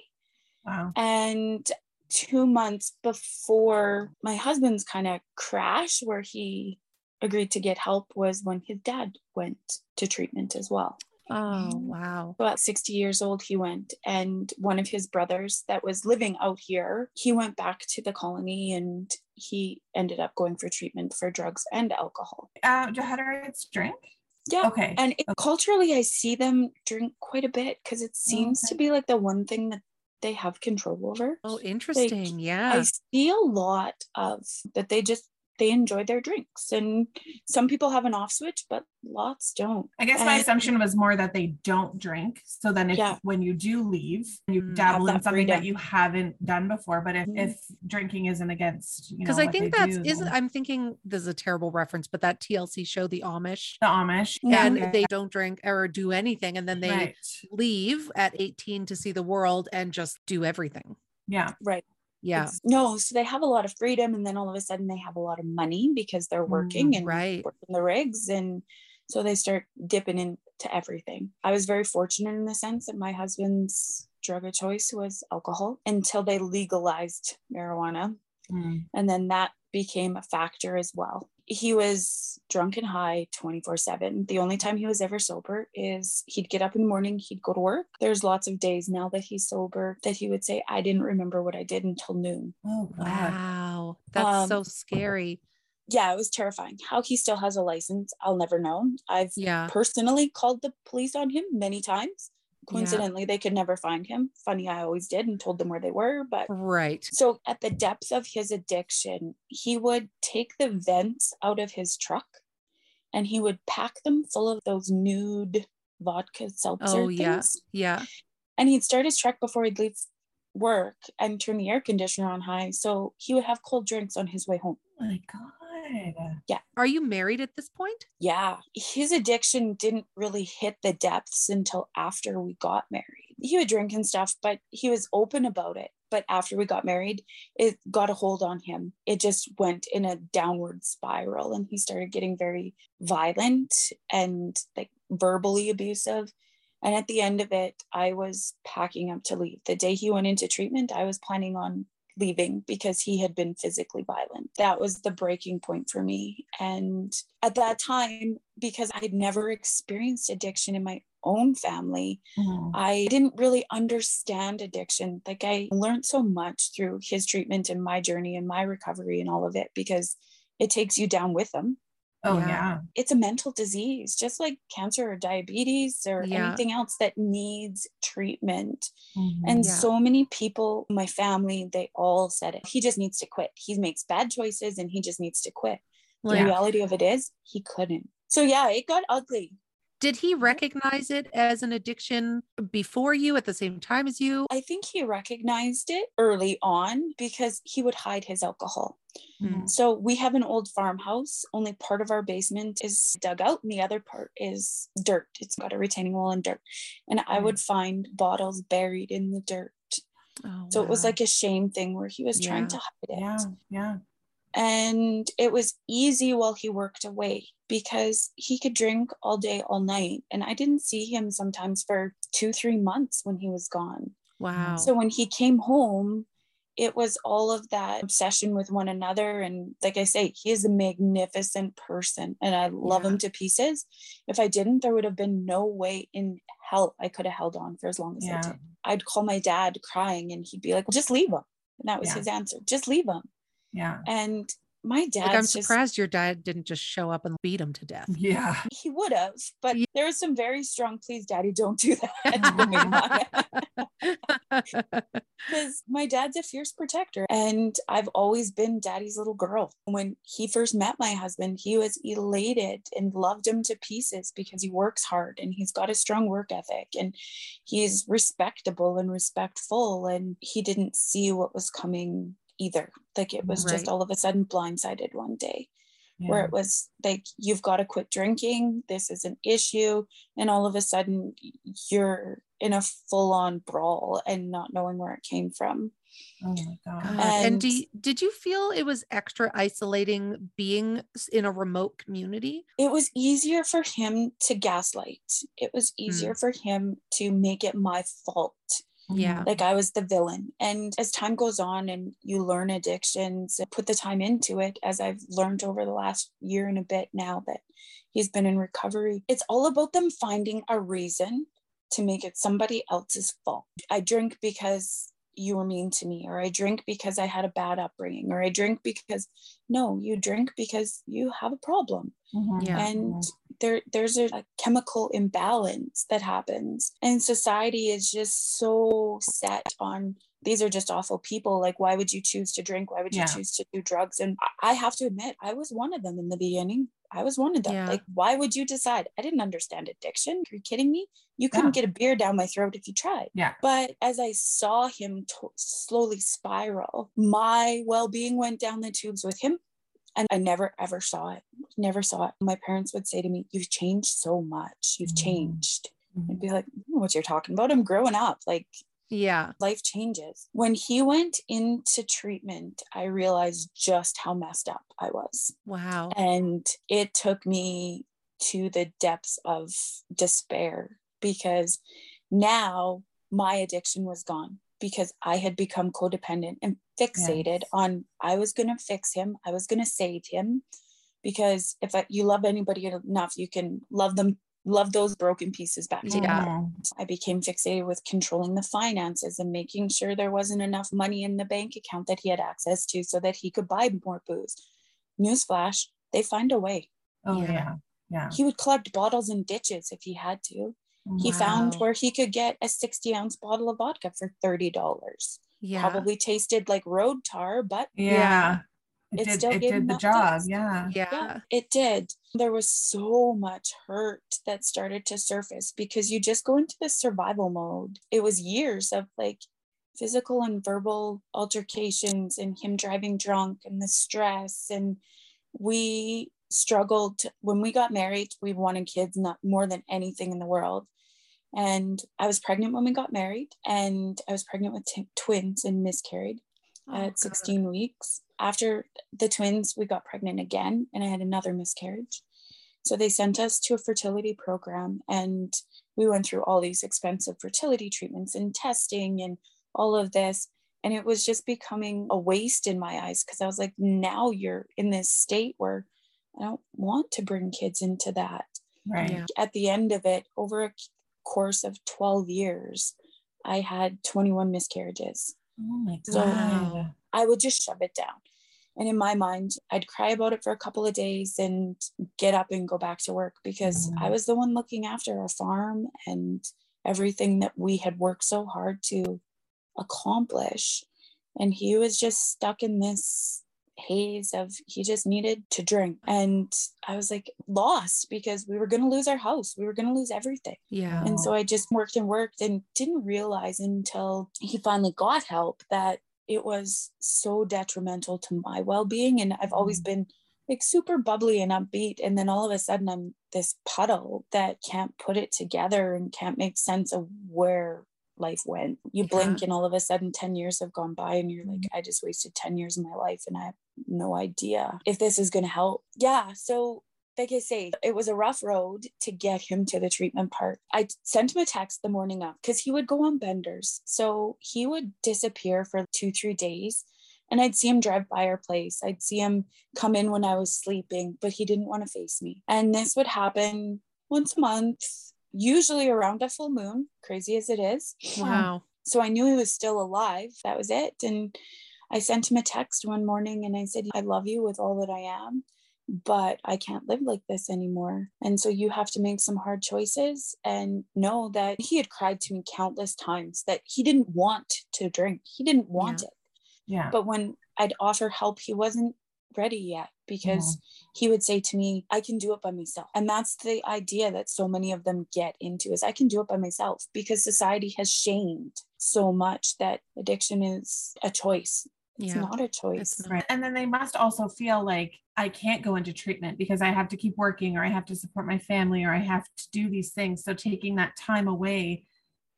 F: Wow.
D: And two months before my husband's kind of crash, where he agreed to get help, was when his dad went to treatment as well.
B: Oh, wow.
D: About 60 years old, he went. And one of his brothers that was living out here, he went back to the colony and he ended up going for treatment for drugs and alcohol.
F: Uh, do Hutterites drink?
D: Yeah.
F: Okay.
D: And it, culturally, I see them drink quite a bit because it seems to be like the one thing that they have control over.
B: Oh, interesting.
D: I
B: yeah.
D: I see a lot of that they just they enjoy their drinks. And some people have an off switch, but lots don't.
F: I guess my
D: And-
F: assumption was more that they don't drink. So then if
D: Yeah.
F: when you do leave, you
B: Mm.
F: dabble in
D: that
F: something that you haven't done before. But if,
D: Mhm.
F: if drinking isn't against, you
B: because I think that's
F: do,
B: isn't I'm thinking this is a terrible reference, but that TLC show, The Amish,
F: the Amish.
B: and
F: Yeah.
B: they don't drink or do anything, and then they
F: right.
B: leave at 18 to see the world and just do everything.
F: Yeah.
D: Right.
B: Yeah,
D: It's- no, so they have a lot of freedom and then all of a sudden they have a lot of money because they're working and
B: Mm, right.
D: working the rigs and so they start dipping into everything. I was very fortunate in the sense that my husband's drug of choice was alcohol until they legalized marijuana
F: Mm.
D: and then that became a factor as well. He was drunk and high 24 7. The only time he was ever sober is he'd get up in the morning, he'd go to work. There's lots of days now that he's sober that he would say, I didn't remember what I did until noon.
F: Oh God.
B: wow, that's so
D: Um,
B: scary.
D: Yeah, it was terrifying. How he still has a license, I'll never know. I've
B: Yeah,
D: personally called the police on him many times.
B: Yeah.
D: Coincidentally, they could never find him. Funny, I always did and told them where they were, but
B: right.
D: So, at the depth of his addiction, he would take the vents out of his truck and he would pack them full of those nude vodka seltzer
B: Oh, yeah.
D: things.
B: Yeah,
D: And he'd start his truck before he'd leave work and turn the air conditioner on high. So, he would have cold drinks on his way home.
F: Oh my God.
B: Are you married at this point?
D: Yeah, his addiction didn't really hit the depths until after we got married. He would drink and stuff, but he was open about it. But after we got married, it got a hold on him. It just went in a downward spiral and he started getting very violent and like verbally abusive. And at the end of it, I was packing up to leave. The day he went into treatment, I was planning on leaving because he had been physically violent. That was the breaking point for me. And at that time, because I had never experienced addiction in my own family,
F: Mhm.
D: I didn't really understand addiction. Like I learned so much through his treatment and my journey and my recovery and all of it because it takes you down with them.
F: Oh
B: Yeah.
F: yeah.
D: It's a mental disease, just like cancer or diabetes or
B: Yeah.
D: anything else that needs treatment.
F: Mhm.
D: And
B: Yeah.
D: so many people, my family, they all said it. He just needs to quit. He makes bad choices and he just needs to quit. The
B: Like,
D: reality of it is he couldn't. So yeah, it got ugly.
B: Did he recognize it as an addiction before you at the same time as you?
D: I think he recognized it early on because he would hide his alcohol.
F: Mhm.
D: So we have an old farmhouse. Only part of our basement is dug out, and the other part is dirt. It's got a retaining wall and dirt. And I would find bottles buried in the dirt.
B: Oh,
D: So it was like a shame thing where he was trying to hide it.
F: Yeah. Yeah.
D: And it was easy while he worked away because he could drink all day, all night. And I didn't see him sometimes for two, three months when he was gone.
B: wow.
D: So when he came home, it was all of that obsession with one another. And like I say, he is a magnificent person and I love
B: Yeah.
D: him to pieces. If I didn't, there would have been no way in hell I could have held on for as long as I did. I'd call my dad crying and he'd be like, well, just leave him. And that was
F: Yeah.
D: his answer just leave him.
F: Yeah.
D: And my dad,
B: like I'm
D: just,
B: surprised your dad didn't just show up and beat him to death.
F: Yeah. [laughs]
D: he would have, but
B: Yeah.
D: there was some very strong, please, daddy, don't do that. [laughs] because [laughs] my dad's a fierce protector and I've always been daddy's little girl. When he first met my husband, he was elated and loved him to pieces because he works hard and he's got a strong work ethic and he's respectable and respectful and he didn't see what was coming either. Like it was
B: Right.
D: just all of a sudden blindsided one day where it was like you've got to quit drinking this is an issue and all of a sudden you're in a full-on brawl and not knowing where it came from
F: Oh my God.
B: God. And, do you, did you feel it was extra isolating being in a remote community?
D: it was easier for him to gaslight it was easier hmm. for him to make it my fault Mm-hmm.
B: Yeah.
D: like I was the villain. And as time goes on and you learn addictions put the time into it, as I've learned over the last year and a bit now that he's been in recovery, it's all about them finding a reason to make it somebody else's fault. I drink because you were mean to me, or I drink because I had a bad upbringing, or I drink because no, you drink because you have a problem
F: Mhm.
B: Yeah.
D: and there there's a, a chemical imbalance that happens and society is just so set on these are just awful people. Like, why would you choose to drink? Why would you
F: Yeah.
D: choose to do drugs? And I- I have to admit, I was one of them in the beginning. I was one of them.
B: Yeah.
D: Like, why would you decide? I didn't understand addiction. Are you kidding me? You couldn't get a beer down my throat if you tried.
F: Yeah.
D: But as I saw him to- slowly spiral, my well being went down the tubes with him. And I never ever saw it. Never saw it. My parents would say to me, You've changed so much. You've
F: Mm.
D: changed. I'd be like, "I don't know what you're talking about. I'm growing up. Like,
B: Yeah.
D: life changes. When he went into treatment, I realized just how messed up I was.
B: Wow.
D: And it took me to the depths of despair because now my addiction was gone because I had become codependent and fixated
F: Yes.
D: on I was going to fix him, I was going to save him because if you love anybody enough, you can love them love those broken pieces back
B: Yeah.
D: together. I became fixated with controlling the finances and making sure there wasn't enough money in the bank account that he had access to so that he could buy more booze. Newsflash, they find a way.
F: Oh
B: Yeah.
F: yeah. Yeah.
D: He would collect bottles in ditches if he had to. He found where he could get a 60 ounce bottle of vodka for $30.
B: Yeah.
D: Probably tasted like road tar, but
F: Yeah. It,
D: It
F: did,
D: still
F: it
D: gave
F: did
D: him
F: the job. Yeah.
B: Yeah.
D: yeah, it did. There was so much hurt that started to surface because you just go into this survival mode. It was years of like physical and verbal altercations and him driving drunk and the stress. And we struggled when we got married, we wanted kids not more than anything in the world. And I was pregnant when we got married, and I was pregnant with t- twins and miscarried
B: Oh,
D: at
B: God.
D: 16 weeks. After the twins, we got pregnant again and I had another miscarriage. So they sent us to a fertility program and we went through all these expensive fertility treatments and testing and all of this. And it was just becoming a waste in my eyes because I was like, now you're in this state where I don't want to bring kids into that
F: Right.
B: Yeah.
D: at the end of it, over a course of 12 years, I had 21 miscarriages.
F: Oh my
D: So-
F: god.
D: I would just shove it down. And in my mind, I'd cry about it for a couple of days and get up and go back to work because I
F: Mhm.
D: was the one looking after our farm and everything that we had worked so hard to accomplish. And he was just stuck in this haze of he just needed to drink. And I was like lost because we were going to lose our house. We were going to lose everything.
B: Yeah.
D: And so I just worked and worked and didn't realize until he finally got help that it was so detrimental to my well being. And I've always
F: Mm.
D: been like super bubbly and upbeat. And then all of a sudden, I'm this puddle that can't put it together and can't make sense of where life went. You
B: Yeah.
D: blink, and all of a sudden, 10 years have gone by, and you're like,
F: Mm.
D: I just wasted 10 years of my life, and I have no idea if this is going to help. Yeah. So like I say, it was a rough road to get him to the treatment part. I sent him a text the morning of because he would go on benders. So he would disappear for two, three days. And I'd see him drive by our place. I'd see him come in when I was sleeping, but he didn't want to face me. And this would happen once a month, usually around a full moon, crazy as it is.
B: Wow.
D: So I knew he was still alive. That was it. And I sent him a text one morning and I said, I love you with all that I am, but I can't live like this anymore. And so you have to make some hard choices and know that he had cried to me countless times that he didn't want to drink. He didn't want it.
F: Yeah.
D: But when I'd offer help, he wasn't ready yet because mm-hmm. he would say to me, I can do it by myself. And that's the idea that so many of them get into is I can do it by myself because society has shamed so much that addiction is a choice. It's
B: Yeah.
D: not a choice.
B: Not.
F: Right. And then they must also feel like I can't go into treatment because I have to keep working or I have to support my family or I have to do these things. So taking that time away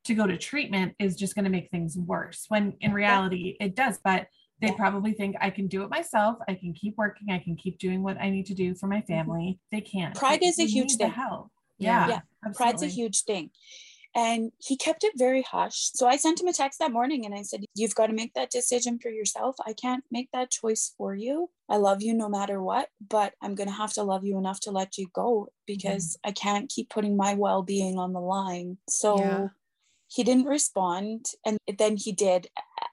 F: to go to treatment is just going to make things worse when in reality it does. But they
D: Yeah.
F: probably think I can do it myself. I can keep working. I can keep doing what I need to do for my family. They can't.
D: Mm-hmm. Pride is a huge thing.
F: Help.
B: Yeah.
F: Yeah.
D: Pride's a huge thing. And he kept it very hush. So I sent him a text that morning and I said, You've got to make that decision for yourself. I can't make that choice for you. I love you no matter what, but I'm going to have to love you enough to let you go because I can't keep putting my well being on the line. So
B: Yeah.
D: he didn't respond. And then he did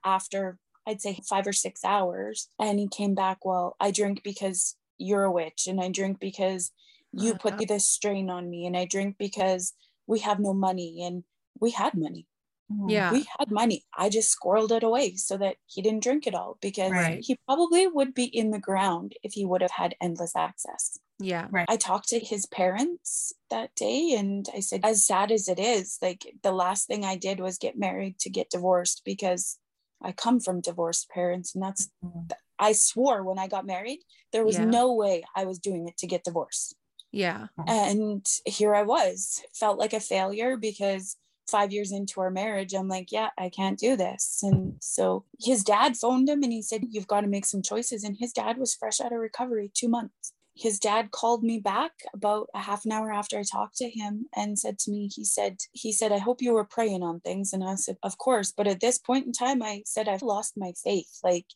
D: after, I'd say, five or six hours. And he came back, Well, I drink because you're a witch, and I drink because you put
B: Uh-huh.
D: this strain on me, and I drink because we have no money and we had money
F: Mhm.
B: Yeah.
D: we had money. I just squirreled it away so that he didn't drink it all because
B: Right.
D: he probably would be in the ground if he would have had endless access.
B: Yeah. Right.
D: I talked to his parents that day and I said, as sad as it is, like the last thing I did was get married to get divorced because I come from divorced parents. And that's,
F: Mhm.
D: I swore when I got married, there was
B: Yeah.
D: no way I was doing it to get divorced.
B: Yeah.
D: And here I was, felt like a failure because five years into our marriage, I'm like, yeah, I can't do this. And so his dad phoned him and he said, You've got to make some choices. And his dad was fresh out of recovery, two months. His dad called me back about a half an hour after I talked to him and said to me, he said, he said, I hope you were praying on things. And I said, Of course. But at this point in time, I said, I've lost my faith. Like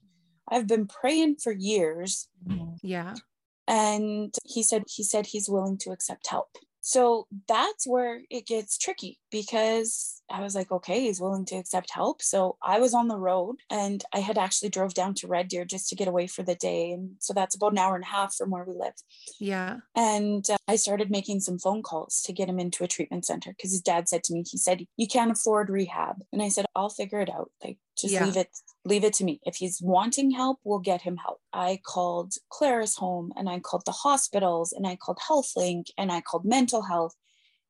D: I've been praying for years.
B: Yeah.
D: and he said he said he's willing to accept help so that's where it gets tricky because i was like okay he's willing to accept help so i was on the road and i had actually drove down to red deer just to get away for the day and so that's about an hour and a half from where we live
B: Yeah.
D: and uh, I started making some phone calls to get him into a treatment center because his dad said to me, he said, You can't afford rehab. And I said, I'll figure it out. Like, just
B: Yeah.
D: leave it, leave it to me. If he's wanting help, we'll get him help. I called Claris home and I called the hospitals and I called HealthLink and I called mental health.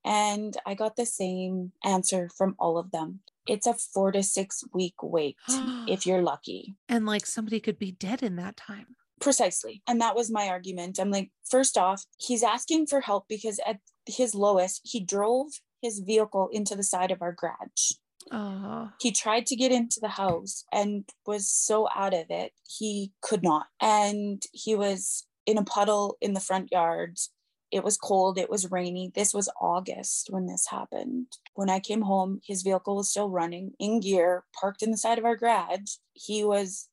D: And I got the same answer from all of them. It's a four to six week wait [gasps] if you're lucky.
B: and like somebody could be dead in that time.
D: Precisely. And that was my argument. I'm like, first off, he's asking for help because at his lowest, he drove his vehicle into the side of our garage.
B: Oh.
D: He tried to get into the house and was so out of it, he could not. And he was in a puddle in the front yard. It was cold, it was rainy. This was August when this happened. When I came home, his vehicle was still running in gear, parked in the side of our garage. He was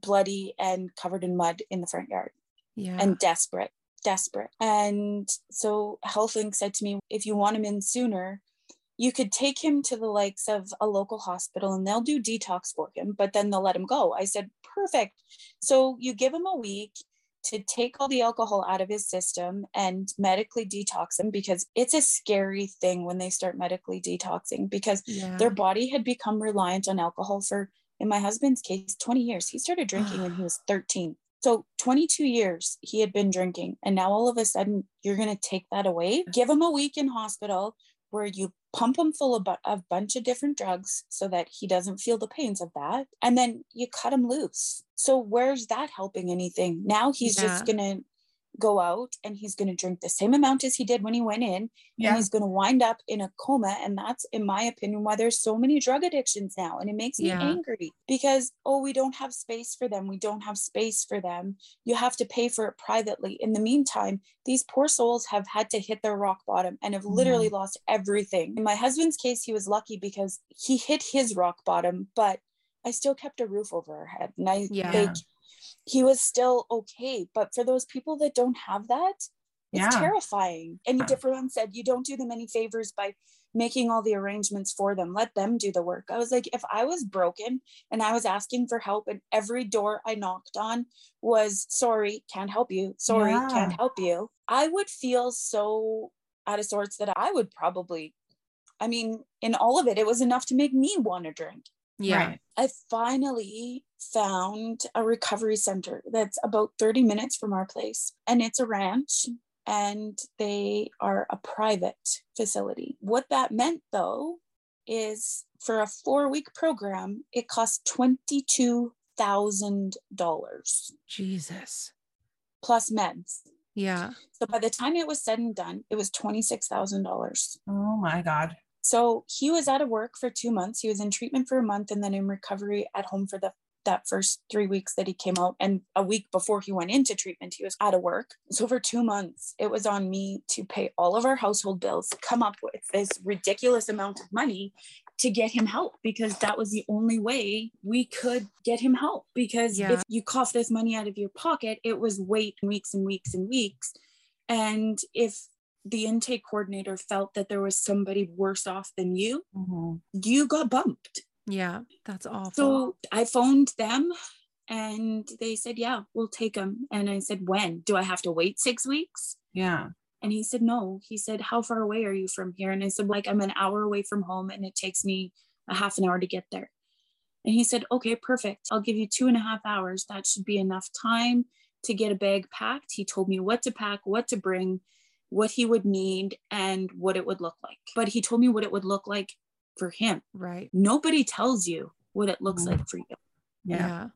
D: bloody and covered in mud in the front yard
B: Yeah.
D: and desperate, desperate. And so HealthLink said to me, if you want him in sooner, you could take him to the likes of a local hospital and they'll do detox for him, but then they'll let him go. I said, perfect. So you give him a week to take all the alcohol out of his system and medically detox him because it's a scary thing when they start medically detoxing because
B: yeah.
D: their body had become reliant on alcohol for in my husband's case 20 years. He started drinking when he was [sighs] 13 so 22 years he had been drinking and now all of a sudden you're going to take that away? Give him a week in hospital where you pump him full of a bunch of different drugs so that he doesn't feel the pains of that and then you cut him loose. So where's that helping anything? Now he's just going to go out and he's going to drink the same amount as he did when he went in and he's going to wind up in a coma and that's in my opinion why there's so many drug addictions now and it makes me
B: Yeah.
D: angry because oh we don't have space for them we don't have space for them you have to pay for it privately in the meantime these poor souls have had to hit their rock bottom and have literally lost everything in my husband's case he was lucky because he hit his rock bottom but i still kept a roof over our head and i
B: Yeah.
D: He was still okay but for those people that don't have that it's
F: Yeah.
D: terrifying. And
F: Yeah.
D: different said, you don't do them any favors by making all the arrangements for them. Let them do the work. I was like, if I was broken and I was asking for help, and every door I knocked on was sorry, can't help you. Sorry,
F: Yeah.
D: can't help you. I would feel so out of sorts that I would probably, I mean, in all of it, it was enough to make me want to drink.
B: Yeah.
F: Right.
D: I finally found a recovery center that's about 30 minutes from our place, and it's a ranch, and they are a private facility. What that meant though is for a four week program, it cost $22,000
B: Jesus.
D: plus meds.
B: Yeah.
D: So by the time it was said and done, it was $26,000.
F: Oh my God.
D: So he was out of work for two months. He was in treatment for a month and then in recovery at home for the that first three weeks that he came out. And a week before he went into treatment, he was out of work. So for two months, it was on me to pay all of our household bills, come up with this ridiculous amount of money to get him help because that was the only way we could get him help. Because
B: Yeah.
D: if you cough this money out of your pocket, it was wait weeks and weeks and weeks. And if the intake coordinator felt that there was somebody worse off than you,
F: Mhm.
D: you got bumped.
B: Yeah. That's awful.
D: So I phoned them and they said, Yeah, we'll take him. And I said, When? Do I have to wait six weeks?
F: Yeah.
D: And he said, No. He said, How far away are you from here? And I said, Like, I'm an hour away from home and it takes me a half an hour to get there. And he said, Okay, perfect. I'll give you two and a half hours. That should be enough time to get a bag packed. He told me what to pack, what to bring, what he would need, and what it would look like. But he told me what it would look like for him.
B: Right.
D: Nobody tells you what it looks like for you
F: Yeah.
B: Yeah.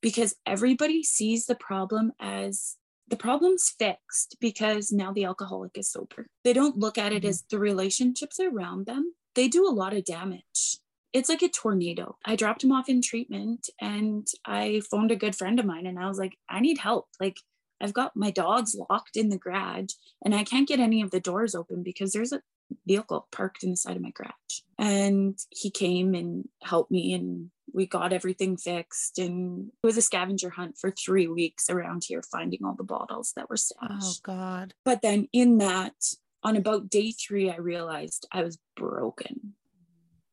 D: because everybody sees the problem as the problem's fixed because now the alcoholic is sober. They don't look at it
F: Mhm.
D: as the relationships around them. They do a lot of damage. It's like a tornado. I dropped him off in treatment and I phoned a good friend of mine and I was like, I need help. Like, I've got my dogs locked in the garage and I can't get any of the doors open because there's a vehicle parked in the side of my garage. And he came and helped me and we got everything fixed. And it was a scavenger hunt for three weeks around here, finding all the bottles that were
B: oh,
D: stashed. Oh.
B: God.
D: But then in that, on about day three, I realized I was broken.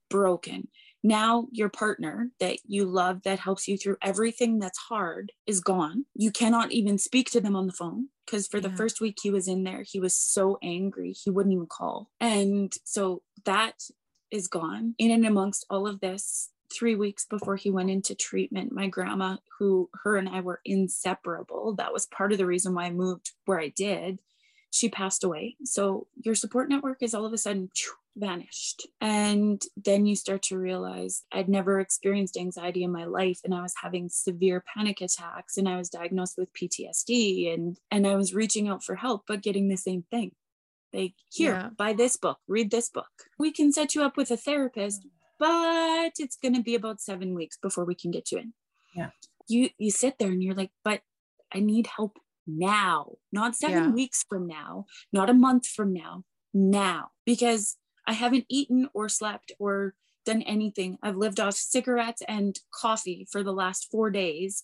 D: Broken. Now your partner that you love that helps you through everything that's hard is gone. You cannot even speak to them on the phone because for the first week he was in there, he was so angry he wouldn't even call. And so that is gone. In and amongst all of this, three weeks before he went into treatment, my grandma, who her and I were inseparable, that was part of the reason why I moved where I did. She passed away. So your support network is all of a sudden vanished. And then you start to realize I'd never experienced anxiety in my life and I was having severe panic attacks and I was diagnosed with PTSD and and I was reaching out for help but getting the same thing. Like here,
B: Yeah.
D: buy this book, read this book. We can set you up with a therapist, but it's going to be about 7 weeks before we can get you in.
F: Yeah.
D: You you sit there and you're like, "But I need help now, not seven
B: Yeah.
D: weeks from now, not a month from now, now, because I haven't eaten or slept or done anything. I've lived off cigarettes and coffee for the last four days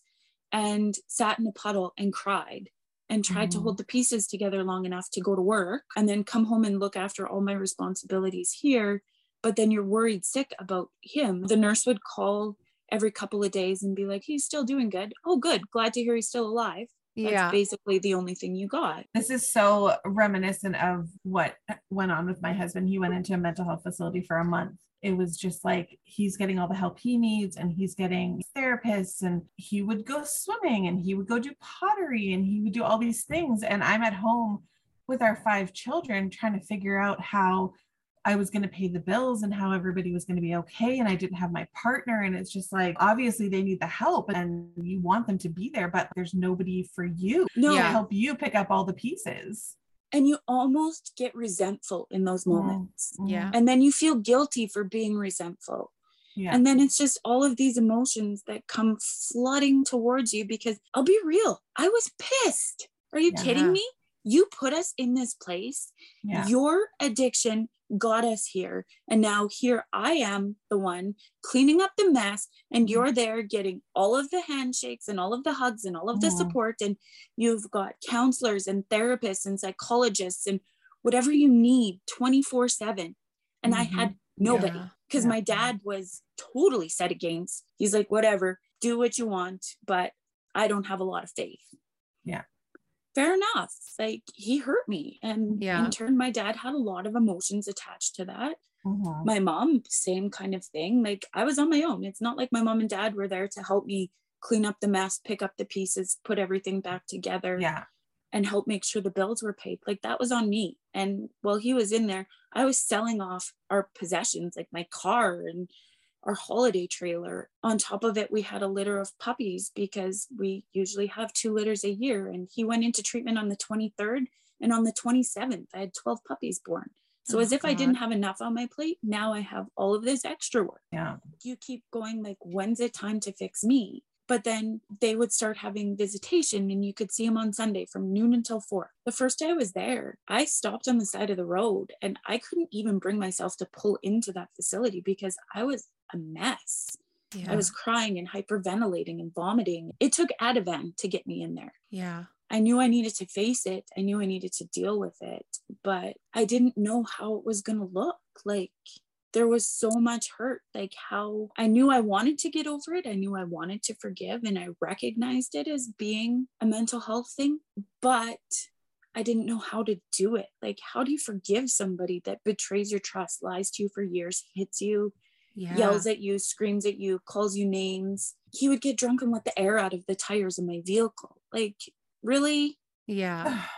D: and sat in a puddle and cried and tried to
F: Mhm.
D: hold the pieces together long enough to go to work and then come home and look after all my responsibilities here. But then you're worried sick about him. The nurse would call every couple of days and be like, he's still doing good. Oh, good. Glad to hear he's still alive. That's
B: Yeah.
D: basically the only thing you got.
F: This is so reminiscent of what went on with my husband. He went into a mental health facility for a month. It was just like he's getting all the help he needs and he's getting therapists and he would go swimming and he would go do pottery and he would do all these things. And I'm at home with our five children trying to figure out how I was going to pay the bills and how everybody was going to be okay. And I didn't have my partner. And it's just like, obviously, they need the help and you want them to be there, but there's nobody for you
D: No,
F: to help you pick up all the pieces.
D: and you almost get resentful in those
F: Mhm.
D: moments.
B: Yeah.
D: And then you feel guilty for being resentful.
F: Yeah.
D: And then it's just all of these emotions that come flooding towards you because I'll be real, I was pissed. Are you
F: Yeah.
D: kidding me? You put us in this place.
F: yeah.
D: Your addiction got us here. And now here I am, the one cleaning up the mess. And
F: Mhm.
D: you're there getting all of the handshakes and all of the hugs and all of the
F: Mhm.
D: support. And you've got counselors and therapists and psychologists and whatever you need 24 7. And I had nobody
B: Yeah.
D: because
F: Yeah.
D: my dad was totally set against. He's like, whatever, do what you want, but I don't have a lot of faith.
F: Yeah.
D: Fair enough. Like he hurt me. And
B: Yeah.
D: in turn, my dad had a lot of emotions attached to that.
F: Mhm.
D: My mom, same kind of thing. Like I was on my own. It's not like my mom and dad were there to help me clean up the mess, pick up the pieces, put everything back together
F: Yeah.
D: and help make sure the bills were paid. Like that was on me. And while he was in there, I was selling off our possessions, like my car and our holiday trailer. On top of it, we had a litter of puppies because we usually have two litters a year. And he went into treatment on the 23rd. And on the 27th, I had 12 puppies born. So
B: Oh,
D: as if I didn't have enough on my plate, now I have all of this extra work
F: Yeah.
D: you keep going like when's it time to fix me but then they would start having visitation and you could see them on sunday from noon until four the first day i was there i stopped on the side of the road and i couldn't even bring myself to pull into that facility because i was a mess
B: Yeah.
D: i was crying and hyperventilating and vomiting it took ativan to get me in there
B: yeah.
D: I knew I needed to face it. I knew I needed to deal with it, but I didn't know how it was going to look. Like there was so much hurt. Like how I knew I wanted to get over it. I knew I wanted to forgive and I recognized it as being a mental health thing, but I didn't know how to do it. Like, how do you forgive somebody that betrays your trust, lies to you for years, hits you,
B: Yeah.
D: yells at you, screams at you, calls you names. He would get drunk and let the air out of the tires of my vehicle. Like, really?
B: Yeah. [sighs]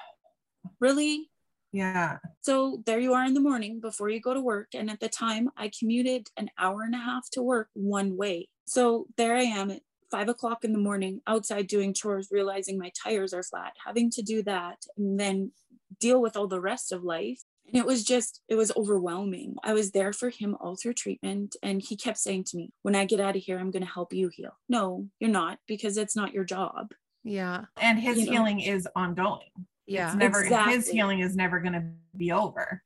D: Really?
F: Yeah.
D: So there you are in the morning before you go to work. And at the time, I commuted an hour and a half to work one way. So there I am at five o'clock in the morning outside doing chores, realizing my tires are flat, having to do that, and then deal with all the rest of life. And it was just, it was overwhelming. I was there for him all through treatment. And he kept saying to me, When I get out of here, I'm going to help you heal. No, you're not, because it's not your job.
B: Yeah.
F: And his
D: You know?
F: healing is ongoing.
B: Yeah.
F: It's never his healing is never going to be over.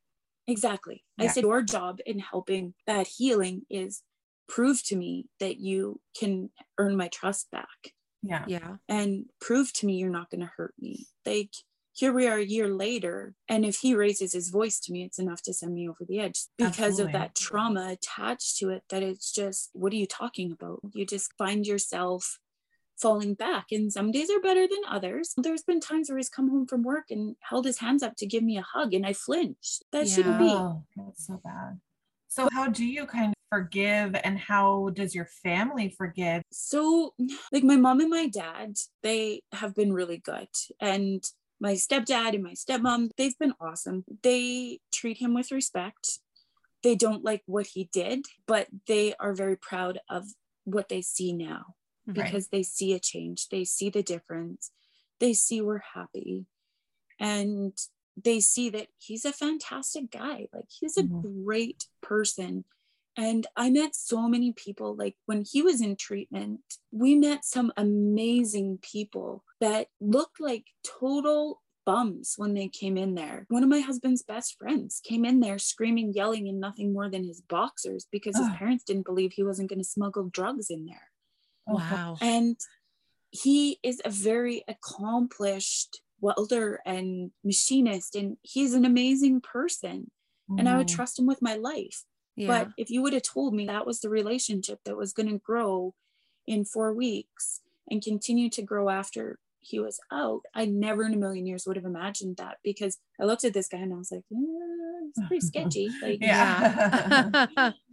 D: Exactly. I said, Your job in helping that healing is prove to me that you can earn my trust back.
F: Yeah.
B: Yeah.
D: and prove to me you're not going to hurt me. Like, here we are a year later, and if he raises his voice to me, it's enough to send me over the edge because
F: Absolutely.
D: of that trauma attached to it. That it's just, what are you talking about? You just find yourself falling back, and some days are better than others. There's been times where he's come home from work and held his hands up to give me a hug, and I flinched. That shouldn't be.
F: That's so bad. So how do you kind of forgive and how does your family forgive?
D: so [sighs] like my mom and my dad they have been really good and my stepdad and my stepmom they've been awesome they treat him with respect they don't like what he did but they are very proud of what they see now
F: Right.
D: because they see a change they see the difference they see we're happy and they see that he's a fantastic guy like he's a
F: Mhm.
D: great person and i met so many people like when he was in treatment we met some amazing people that looked like total bums when they came in there one of my husband's best friends came in there screaming yelling and nothing more than his boxers because his
F: Ugh.
D: parents didn't believe he wasn't going to smuggle drugs in there
B: Wow.
D: and he is a very accomplished welder and machinist and he's an amazing person and i would
F: Mhm.
D: trust him with my life
B: Yeah.
D: but if you would have told me that was the relationship that was going to grow in four weeks and continue to grow after he was out i never in a million years would have imagined that because i looked at this guy and i was like yeah, it's pretty sketchy like [laughs]
F: Yeah. [laughs] [laughs]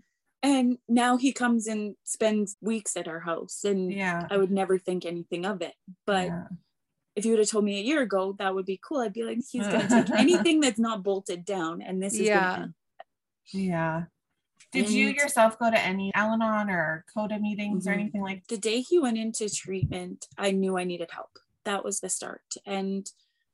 B: yeah.
D: and now he comes and spends weeks at our house and
F: yeah.
D: I would never think anything of it. But
F: yeah.
D: if you would have told me a year ago, that would be cool. I'd be like, he's going to take [laughs] anything that's not bolted down, and this is
B: Yeah.
F: Yeah. Did you yourself go to any Al Anon or CODA meetings or
D: Mhm.
F: anything like
D: The day he went into treatment, I knew I needed help. That was the start. And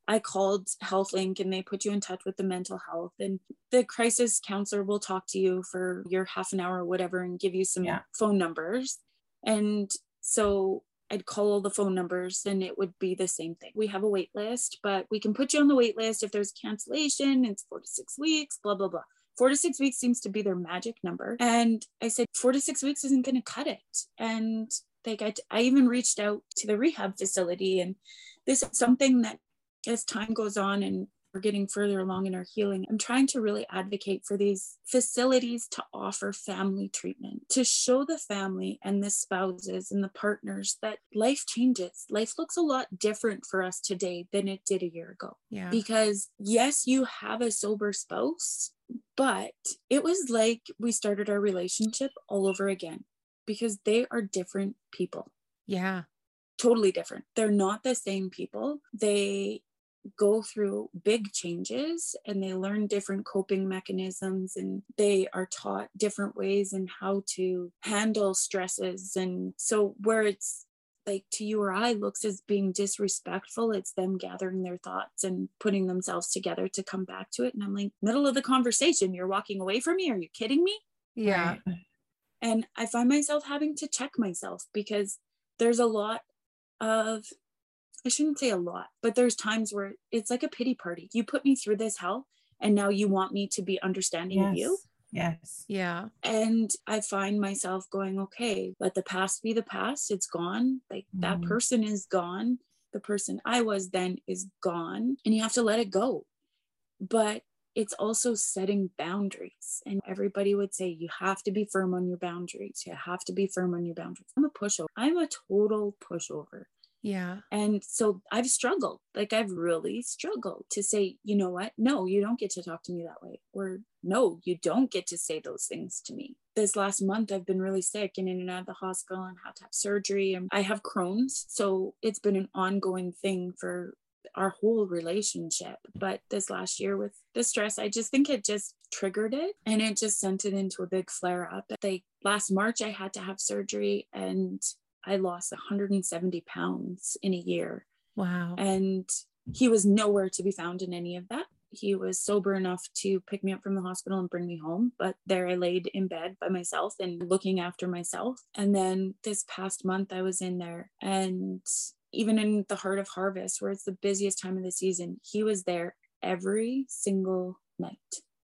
D: I called HealthLink and they put you in touch with the mental health and the crisis counselor will talk to you for your half an hour or whatever and give you some
F: Yeah.
D: phone numbers. And so I'd call all the phone numbers and it would be the same thing. We have a wait list, but we can put you on the wait list if there's cancellation. It's four to six weeks, blah, blah, blah. Four to six weeks seems to be their magic number. And I said, four to six weeks isn't going to cut it. And like I, I even reached out to the rehab facility and this is something that as time goes on and we're getting further along in our healing, I'm trying to really advocate for these facilities to offer family treatment, to show the family and the spouses and the partners that life changes. Life looks a lot different for us today than it did a year ago.
B: Yeah.
D: Because yes, you have a sober spouse, but it was like we started our relationship all over again because they are different people
B: Yeah.
D: totally different. They're not the same people. They go through big changes and they learn different coping mechanisms and they are taught different ways and how to handle stresses. And so, where it's like to you or I looks as being disrespectful, it's them gathering their thoughts and putting themselves together to come back to it. And I'm like, middle of the conversation, you're walking away from me. Are you kidding me?
B: Yeah.
F: Right.
D: and i find myself having to check myself because there's a lot of i shouldn't say a lot but there's times where it's like a pity party. You put me through this hell and now you want me to be understanding of you.
F: Yes.
B: Yeah.
D: and i find myself going okay let the past be the past. It's gone. Like that
F: Mhm.
D: person is gone. The person i was then is gone. And you have to let it go. But it's also setting boundaries. And everybody would say you have to be firm on your boundaries. You have to be firm on your boundaries. I'm a pushover. I'm a total pushover
B: Yeah.
D: And so I've struggled. Like I've really struggled to say, you know what? No, you don't get to talk to me that way. Or no, you don't get to say those things to me. This last month I've been really sick and in and out of the hospital and had to have surgery. And I have Crohn's. So it's been an ongoing thing for our whole relationship. But this last year with the stress, I just think it just triggered it and it just sent it into a big flare up. Like last March, I had to have surgery and I lost 170 pounds in a year.
B: Wow.
D: And he was nowhere to be found in any of that. He was sober enough to pick me up from the hospital and bring me home. But there I laid in bed by myself and looking after myself. And then this past month, I was in there and even in the heart of harvest, where it's the busiest time of the season, he was there every single night.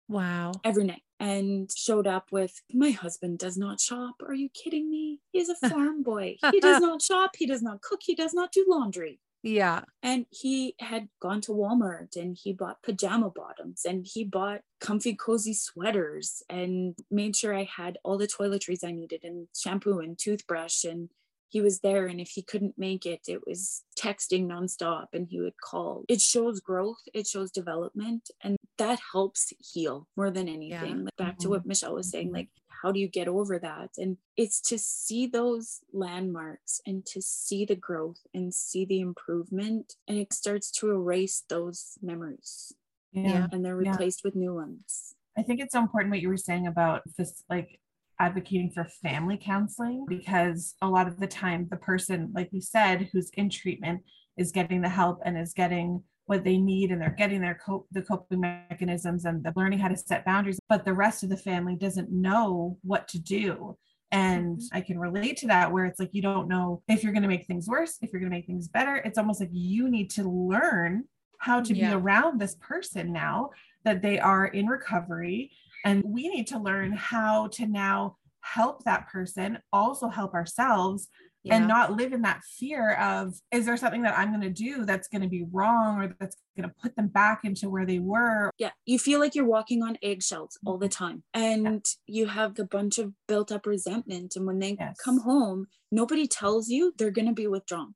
B: Wow.
D: Every night. And showed up with, My husband does not shop. Are you kidding me? He's a [laughs] farm boy. He does [laughs] not shop. He does not cook. He does not do laundry.
B: Yeah.
D: And he had gone to Walmart and he bought pajama bottoms and he bought comfy, cozy sweaters and made sure I had all the toiletries I needed and shampoo and toothbrush. And he was there. And if he couldn't make it, it was texting nonstop and he would call. It shows growth, it shows development, and that helps heal more than anything.
B: Yeah.
D: Like back to
B: Mhm.
D: what Michelle was saying, like, how do you get over that? And it's to see those landmarks and to see the growth and see the improvement. And it starts to erase those memories
F: Yeah.
D: and they're
F: Yeah.
D: replaced with new ones.
F: I think it's so important what you were saying about this, like advocating for family counseling, because a lot of the time, the person, like we said, who's in treatment is getting the help and is getting what they need and they're getting their cope the coping mechanisms and the learning how to set boundaries but the rest of the family doesn't know what to do. And mm-hmm. i can relate to that where it's like you don't know if you're going to make things worse if you're going to make things better. It's almost like you need to learn how to
B: Yeah.
F: be around this person now that they are in recovery and we need to learn how to now help that person also help ourselves
B: Yeah.
F: and not live in that fear of is there something that i'm going to do that's going to be wrong or that's going to put them back into where they were
D: Yeah, you feel like you're walking on eggshells all the
F: Mm-hmm.
D: time. And you have a bunch of built up resentment. And when they
F: Yes.
D: come home, nobody tells you they're going to be withdrawn.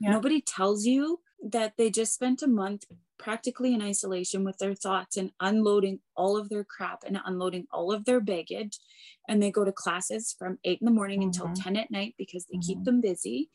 F: Yeah.
D: Nobody tells you that they just spent a month practically in isolation with their thoughts and unloading all of their crap and unloading all of their baggage. And they go to classes from eight in the morning until
F: Mhm.
D: 10 at night because they keep
F: Mhm.
D: them busy.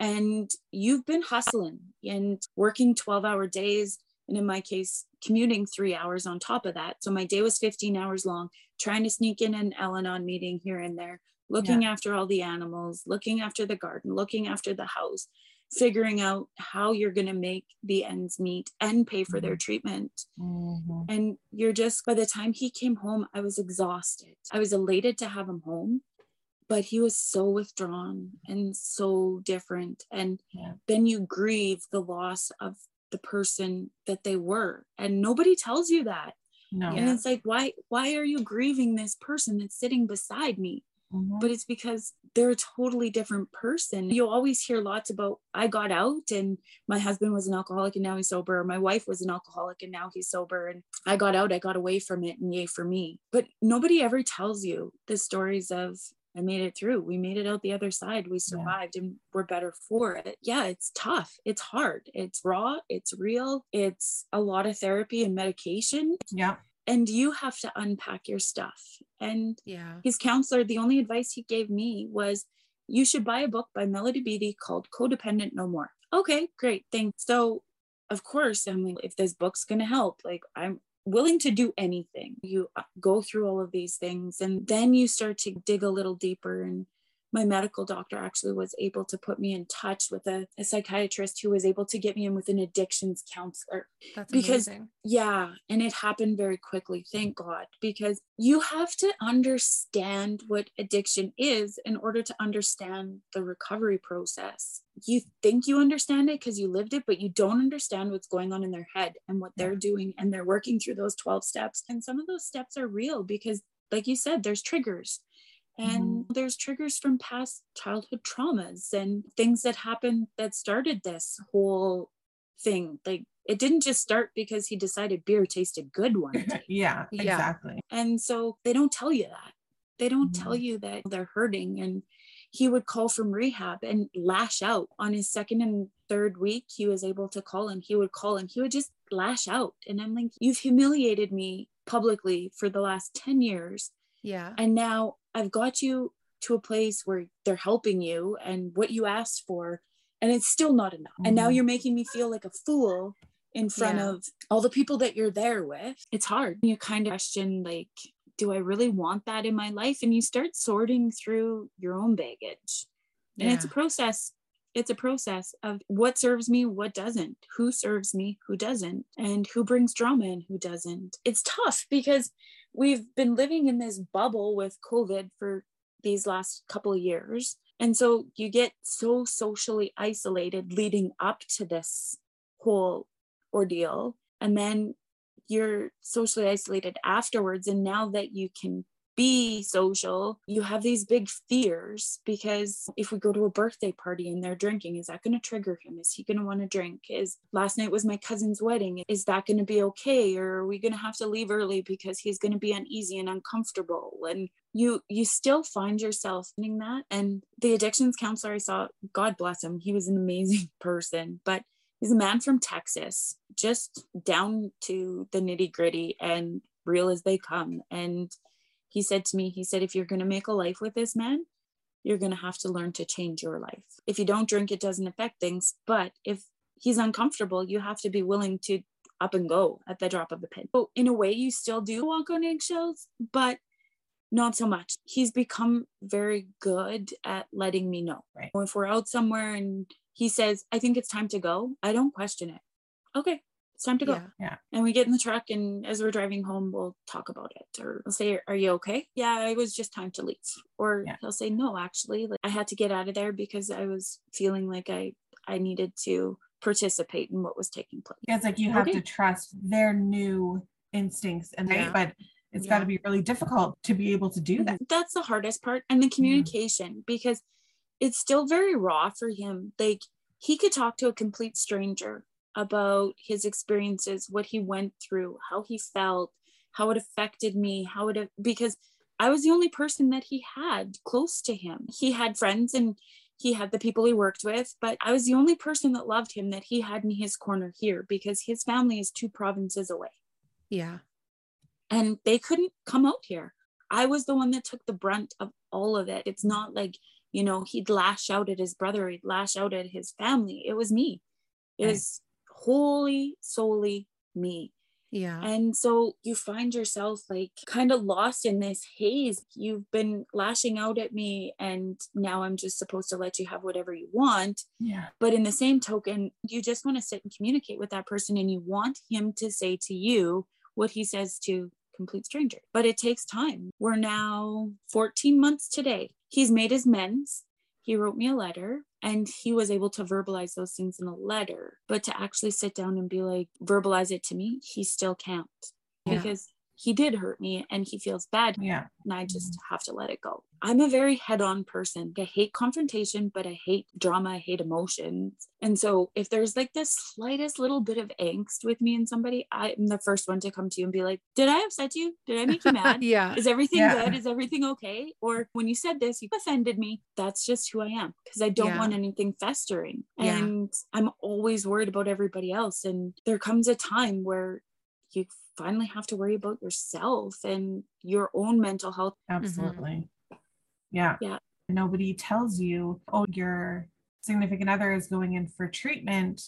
D: And you've been hustling and working 12 hour days. And in my case, commuting three hours on top of that. So my day was 15 hours long, trying to sneak in an Al Anon meeting here and there, looking after all the animals, looking after the garden, looking after the house, figuring out how you're going to make the ends meet and pay for their treatment.
F: Mhm.
D: And you're just, by the time he came home, I was exhausted. I was elated to have him home, but he was so withdrawn and so different. And
F: Yeah.
D: then you grieve the loss of the person that they were. And nobody tells you that.
F: no
D: And it's like, why, why are you grieving this person that's sitting beside me?
F: Mhm.
D: but it's because they're a totally different person. You'll always hear lots about I got out and my husband was an alcoholic and now he's sober. My wife was an alcoholic and now he's sober. And I got out, I got away from it, and yay for me. But nobody ever tells you the stories of I made it through. We made it out the other side. We survived and we're better for it. Yeah, it's tough. It's hard. It's raw. It's real. It's a lot of therapy and medication.
F: yeah
D: And you have to unpack your stuff. And
B: Yeah.
D: his counselor, the only advice he gave me was you should buy a book by Melody Beattie called Codependent No More. Okay, great. Thanks. So, of course, I'm like, if this book's going to help, like, I'm willing to do anything. You uh, go through all of these things, and then you start to dig a little deeper. And my medical doctor actually was able to put me in touch with a, a psychiatrist who was able to get me in with an addictions counselor.
B: That's
D: Because-
B: amazing.
D: Yeah, and it happened very quickly, thank God, because you have to understand what addiction is in order to understand the recovery process. You think you understand it because you lived it, but you don't understand what's going on in their head and what they're doing, and they're working through those 12 steps. And some of those steps are real because, like you said, there's triggers. And there's triggers from past childhood traumas and things that happened that started this whole thing. Like it didn't just start because he decided beer tasted good one [laughs] day.
F: yeah
B: Yeah.
F: exactly
D: and so they don't tell you that. They don't tell
F: Mhm.
D: you that they're hurting and he would call from rehab and lash out on his second and third week he was able to call and he would call and he would just lash out and i'm like you've humiliated me publicly for the last 10 years
B: Yeah.
D: and now i've got you to a place where they're helping you and what you asked for and it's still not enough. And now
F: Mhm.
D: you're making me feel like a fool in front
B: Yeah.
D: of all the people that you're there with. It's hard. You kind of question like do i really want that in my life? And you start sorting through your own baggage. And it's a process. It's a process of what serves me what doesn't who serves me who doesn't and who brings drama and who doesn't. It's tough because we've been living in this bubble with covid for these last couple of years. And so you get so socially isolated leading up to this whole ordeal. And then you're socially isolated afterwards. And now that you can be social you have these big fears because if we go to a birthday party and they're drinking is that going to trigger him? Is he going to want to drink? Is last night was my cousin's wedding. Is that going to be okay? Or are we going to have to leave early because he's going to be uneasy and uncomfortable? And you you still find yourself doing that. And the addictions counselor i saw god bless him he was an amazing [laughs] person but he's a man from texas just down to the nitty gritty and real as they come. And he said to me, he said, if you're going to make a life with this man, you're going to have to learn to change your life. If you don't drink, it doesn't affect things. But if he's uncomfortable, you have to be willing to up and go at the drop of a pin. So, in a way, you still do walk on eggshells, but not so much. He's become very good at letting me know.
F: Right.
D: If we're out somewhere and he says, I think it's time to go, I don't question it. Okay, it's time to go.
B: Yeah.
D: And we get in the truck, and as we're driving home, we'll talk about it. Or I'll say, Are you okay? Yeah, it was just time to leave. Or
F: Yeah.
D: he'll say, No, actually, like, I had to get out of there because I was feeling like I, I needed to participate in what was taking place.
F: It's like you have
D: Okay.
F: to trust their new instincts and
B: Yeah.
F: but it's
B: Yeah.
F: got to be really difficult to be able to do that. Mm-hmm.
D: That's the hardest part. And the mm-hmm. communication, because it's still very raw for him. Like he could talk to a complete stranger about his experiences, what he went through, how he felt, how it affected me, how it, because I was the only person that he had close to him. He had friends and he had the people he worked with, but I was the only person that loved him that he had in his corner here because his family is two provinces away
B: Yeah.
D: and they couldn't come out here. I was the one that took the brunt of all of it. It's not like, you know, he'd lash out at his brother, he'd lash out at his family. It was me. It
F: Right.
D: was wholly, solely me.
B: Yeah.
D: And so you find yourself like kind of lost in this haze. You've been lashing out at me, and now I'm just supposed to let you have whatever you want.
F: Yeah.
D: But in the same token, you just want to sit and communicate with that person and you want him to say to you what he says to complete stranger. But it takes time. We're now 14 months today. He's made his mends. He wrote me a letter and he was able to verbalize those things in a letter. But to actually sit down and be like, verbalize it to me, he still can't
B: Yeah.
D: because he did hurt me and he feels bad
F: Yeah.
D: and I just mm-hmm. have to let it go. I'm a very head on person. I hate confrontation, but I hate drama. I hate emotions. And so if there's like the slightest little bit of angst with me and somebody, I'm the first one to come to you and be like, Did I upset you? Did I make you [laughs] mad?
B: yeah.
D: Is everything
F: Yeah.
D: good? Is everything okay? Or when you said this, you offended me. That's just who I am because I don't
B: Yeah.
D: want anything festering.
B: Yeah.
D: And I'm always worried about everybody else. And there comes a time where you finally have to worry about yourself and your own mental health. Mm-hmm.
F: Absolutely. Yeah.
D: Yeah.
F: Nobody tells you, oh, your significant other is going in for treatment.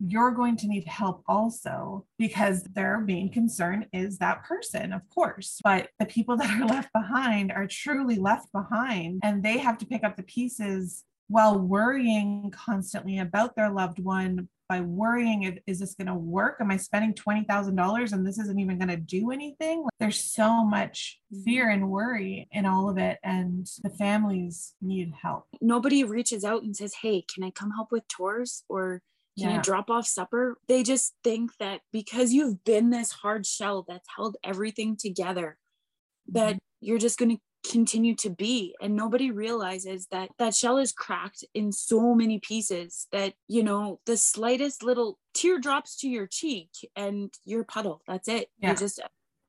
F: You're going to need help also because their main concern is that person, of course. But the people that are left behind are truly left behind and they have to pick up the pieces while worrying constantly about their loved one by worrying if, is this going to work am i spending $20000 and this isn't even going to do anything Like, there's so much fear and worry in all of it and the families need help
D: nobody reaches out and says, Hey, can I come help with tours Or can I
F: Yeah.
D: drop off supper? They just think that because you've been this hard shell that's held everything together, that
F: Mm-hmm.
D: you're just going to continue to be and nobody realizes that that shell is cracked in so many pieces that you know the slightest little tear drops to your cheek and you're puddle that's it
F: Yeah.
D: you're just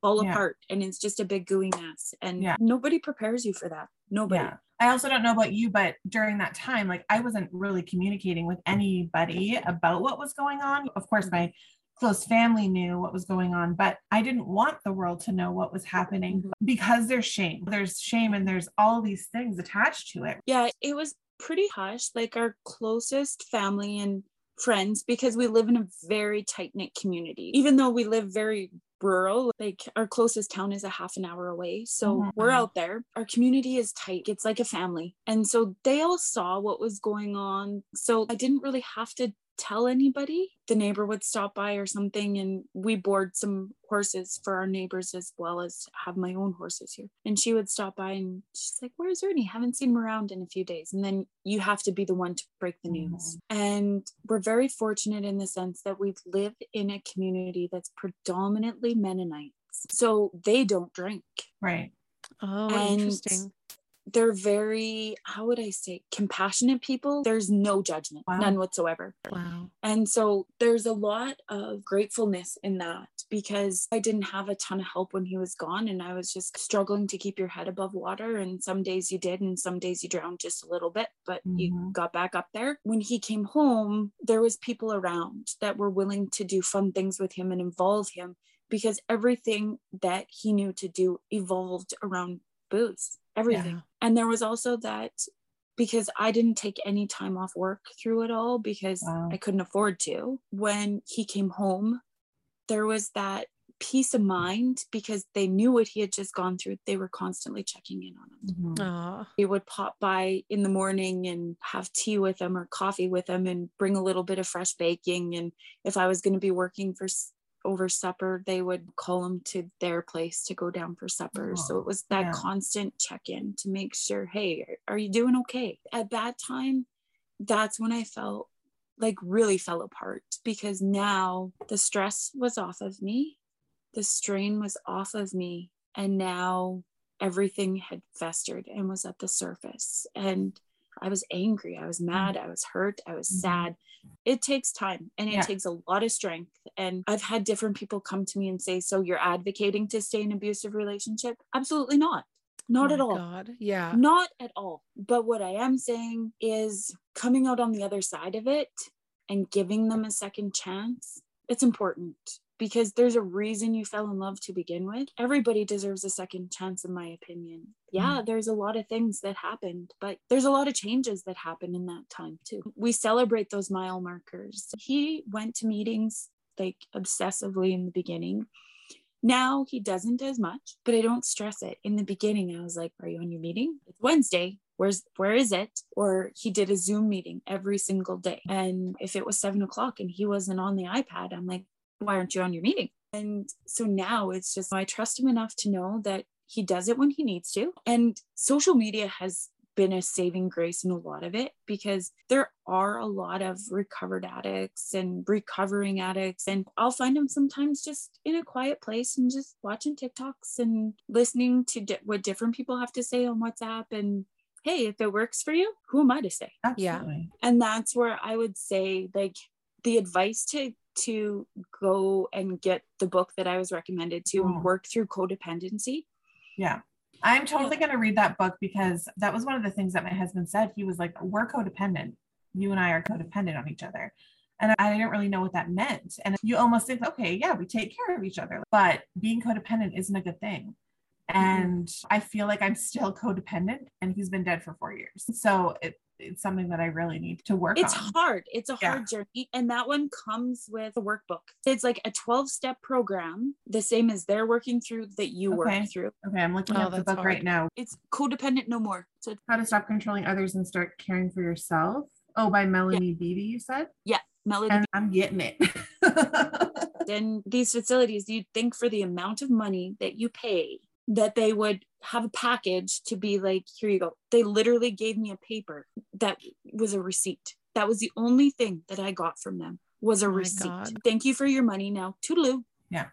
D: fall
F: Yeah.
D: apart and it's just a big gooey mess. And
F: Yeah.
D: nobody prepares you for that. Nobody.
F: Yeah. I also don't know about you, but during that time, like I wasn't really communicating with anybody about what was going on. Of course, mm. my close family knew what was going on, but I didn't want the world to know what was happening
D: Mhm.
F: because there's shame. There's shame and there's all these things attached to it.
D: Yeah, it was pretty hush. Like our closest family and friends, because we live in a very tight knit community. Even though we live very rural, like our closest town is a half an hour away. So
F: Mhm.
D: we're out there. Our community is tight. It's like a family. And so they all saw what was going on. So I didn't really have to tell anybody. The neighbor would stop by or something, and we board some horses for our neighbors as well as have my own horses here. And she would stop by and she's like, Where's Ernie? Haven't seen him around in a few days. And then you have to be the one to break the news. Mm-hmm. And we're very fortunate in the sense that we live in a community that's predominantly Mennonites. So they don't drink
F: Right.
B: Oh,
D: And-
B: interesting.
D: They're very how would i say compassionate people there's no judgment
F: Wow.
D: none whatsoever
B: Wow.
D: and so there's a lot of gratefulness in that because i didn't have a ton of help when he was gone and i was just struggling to keep your head above water and some days you did and some days you drowned just a little bit but you
F: Mhm.
D: got back up there when he came home there was people around that were willing to do fun things with him and involve him because everything that he knew to do evolved around booze everything
B: Yeah.
D: and there was also that because I didn't take any time off work through it all because
F: Wow.
D: I couldn't afford to. When he came home, there was that peace of mind because they knew what he had just gone through. They were constantly checking in on him.
F: Mhm.
B: Aw.
D: He would pop by in the morning and have tea with him or coffee with him and bring a little bit of fresh baking. And if I was going to be working for s- over supper, they would call him to their place to go down for supper. so
F: Oh,
D: it was that
F: yeah.
D: constant check in to make sure, hey, are you doing okay? At that time, that's when I felt like really fell apart because now the stress was off of me, the strain was off of me, and now everything had festered and was at the surface. And I was angry, I was mad, I was hurt, I was
F: Mhm.
D: sad. It takes time and it
F: Yeah.
D: takes a lot of strength. And I've had different people come to me and say, So you're advocating to stay in an abusive relationship? Absolutely not. Not
B: Oh
D: at all.
B: God. Yeah.
D: Not at all. But what I am saying is coming out on the other side of it and giving them a second chance. It's important because there's a reason you fell in love to begin with. Everybody deserves a second chance, in my opinion. Yeah, mm. there's a lot of things that happened, but there's a lot of changes that happened in that time too. We celebrate those mile markers. He went to meetings like obsessively in the beginning. Now he doesn't as much, but I don't stress it. In the beginning, I was like, Are you on your meeting? It's Wednesday. Where's where is it? Or he did a Zoom meeting every single day. And if it was seven o'clock and he wasn't on the iPad, I'm like, why aren't you on your meeting? And so now it's just I trust him enough to know that he does it when he needs to. And social media has been a saving grace in a lot of it because there are a lot of recovered addicts and recovering addicts. And I'll find them sometimes just in a quiet place and just watching TikToks and listening to di- what different people have to say on WhatsApp. And hey, if it works for you, who am I to say?
B: Yeah.
D: And that's where i would say like the advice to to go and get the book that i was recommended to
F: Mm.
D: and work through codependency
F: Yeah. I'm totally going to read that book because that was one of the things that my husband said. He was like, We're codependent. You and I are codependent on each other. And I didn't really know what that meant. And you almost think, okay, yeah, we take care of each other. But being codependent isn't a good thing. And I feel like I'm still codependent, and he's been dead for four years. So it, it's something that I really need to work
D: it's
F: on.
D: hard it's a
F: Yeah.
D: hard journey and that one comes with a workbook it's like a 12 step program the same as they're working through that you
F: Okay.
D: work through
F: Okay, I'm looking
B: Oh,
F: at the book
B: hard.
F: right now.
D: it's codependent no more so
F: How to Stop Controlling Others and Start Caring for Yourself. Oh, by Melanie Beattie, you said? Yeah.
D: Melody
F: And I'm getting it. [laughs]
D: in these facilities, you'd think for the amount of money that you pay that they would have a package to be like, here you go. They literally gave me a paper that was a receipt. That was the only thing that I got from them was a
B: Oh
D: receipt.
B: God.
D: Thank you for your money now. Toodaloo.
F: Yeah.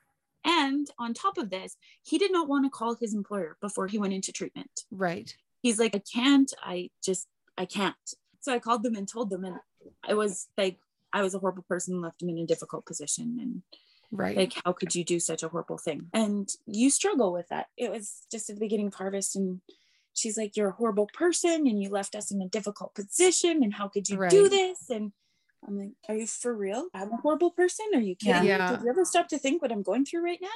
D: And on top of this, he did not want to call his employer before he went into treatment.
B: Right.
D: He's like, I can't. I just, I can't. So I called them and told them, and I was like, I was a horrible person, left him in a difficult position. And
B: Right.
D: Like, how could you do such a horrible thing? And you struggle with that. It was just at the beginning of harvest, and she's like, You're a horrible person, and you left us in a difficult position. And how could you do this? And I'm like, Are you for real? I'm a horrible person? Are you
F: Yeah.
D: kidding? me?
B: Yeah.
D: Did you ever stop to think what I'm going through right now?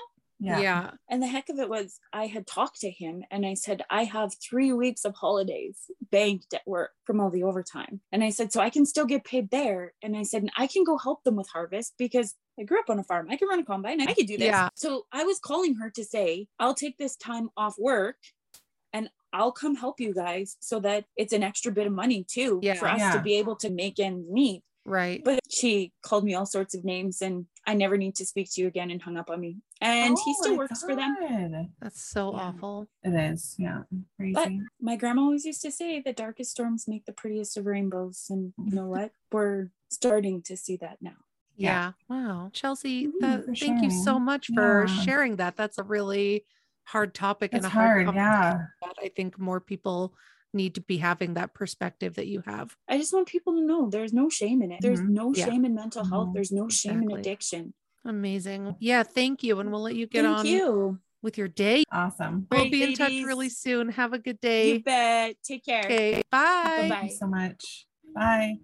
F: Yeah.
B: yeah.
D: And the heck of it was, I had talked to him and I said, I have three weeks of holidays banked at work from all the overtime. And I said, so I can still get paid there. And I said, and I can go help them with harvest because I grew up on a farm. I can run a combine. I could do this.
B: Yeah.
D: So I was calling her to say, I'll take this time off work and I'll come help you guys so that it's an extra bit of money too
B: Yeah.
D: for us
F: Yeah.
D: to be able to make ends meet.
B: Right.
D: But she called me all sorts of names and I never need to speak to you again and hung up on me. And he
F: Oh
D: still
F: my
D: works for them.
B: That's so
D: Yeah.
B: awful.
F: It is. Yeah. Crazy.
D: But my grandma always used to say the darkest storms make the prettiest of rainbows. And you know [laughs] what? We're starting to see that now.
B: Yeah.
F: Yeah.
B: Wow. Chelsea, that,
F: for
B: thank you so much for
F: Yeah.
B: sharing that. That's a really hard topic and a hard,
F: hard. Yeah.
B: that I think more people need to be having that perspective that you have.
D: I just want people to know there's no shame in it. There's
F: Mhm.
D: no
B: Yeah.
D: shame in mental health.
F: Mhm.
D: There's no shame in addiction.
B: Amazing. Yeah, thank you. And we'll let you get
D: Thank
B: on
D: you.
B: with your day.
F: Awesome.
B: We'll
D: Great,
B: be in touch really soon. Have a good day.
D: You
B: day.
D: bet. Take care.
B: Okay. Bye.
D: Bye-bye.
F: Thank you so much. Bye.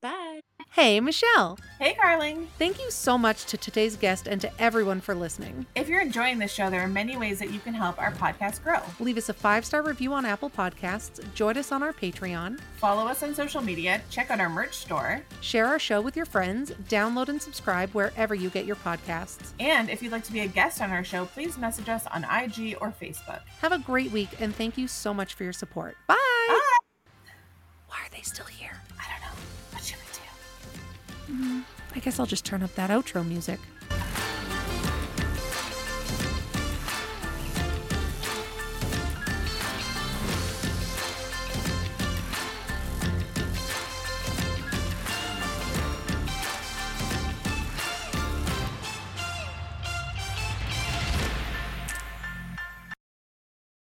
D: Bye.
B: Hey, Michelle.
E: Hey, Carling.
B: Thank you so much to today's guest and to everyone for listening.
E: If you're enjoying this show, there are many ways that you can help our podcast grow.
B: Leave us a five star review on Apple Podcasts, join us on our Patreon,
E: Follow us on social media, check out our merch store,
B: share our show with your friends, download and subscribe wherever you get your podcasts.
E: and if you'd like to be a guest on our show, please message us on IG or Facebook.
B: Have a great week and thank you so much for your support. Bye.
E: Bye.
B: Why are they still here?
E: Do?
B: I guess I'll just turn up that outro music.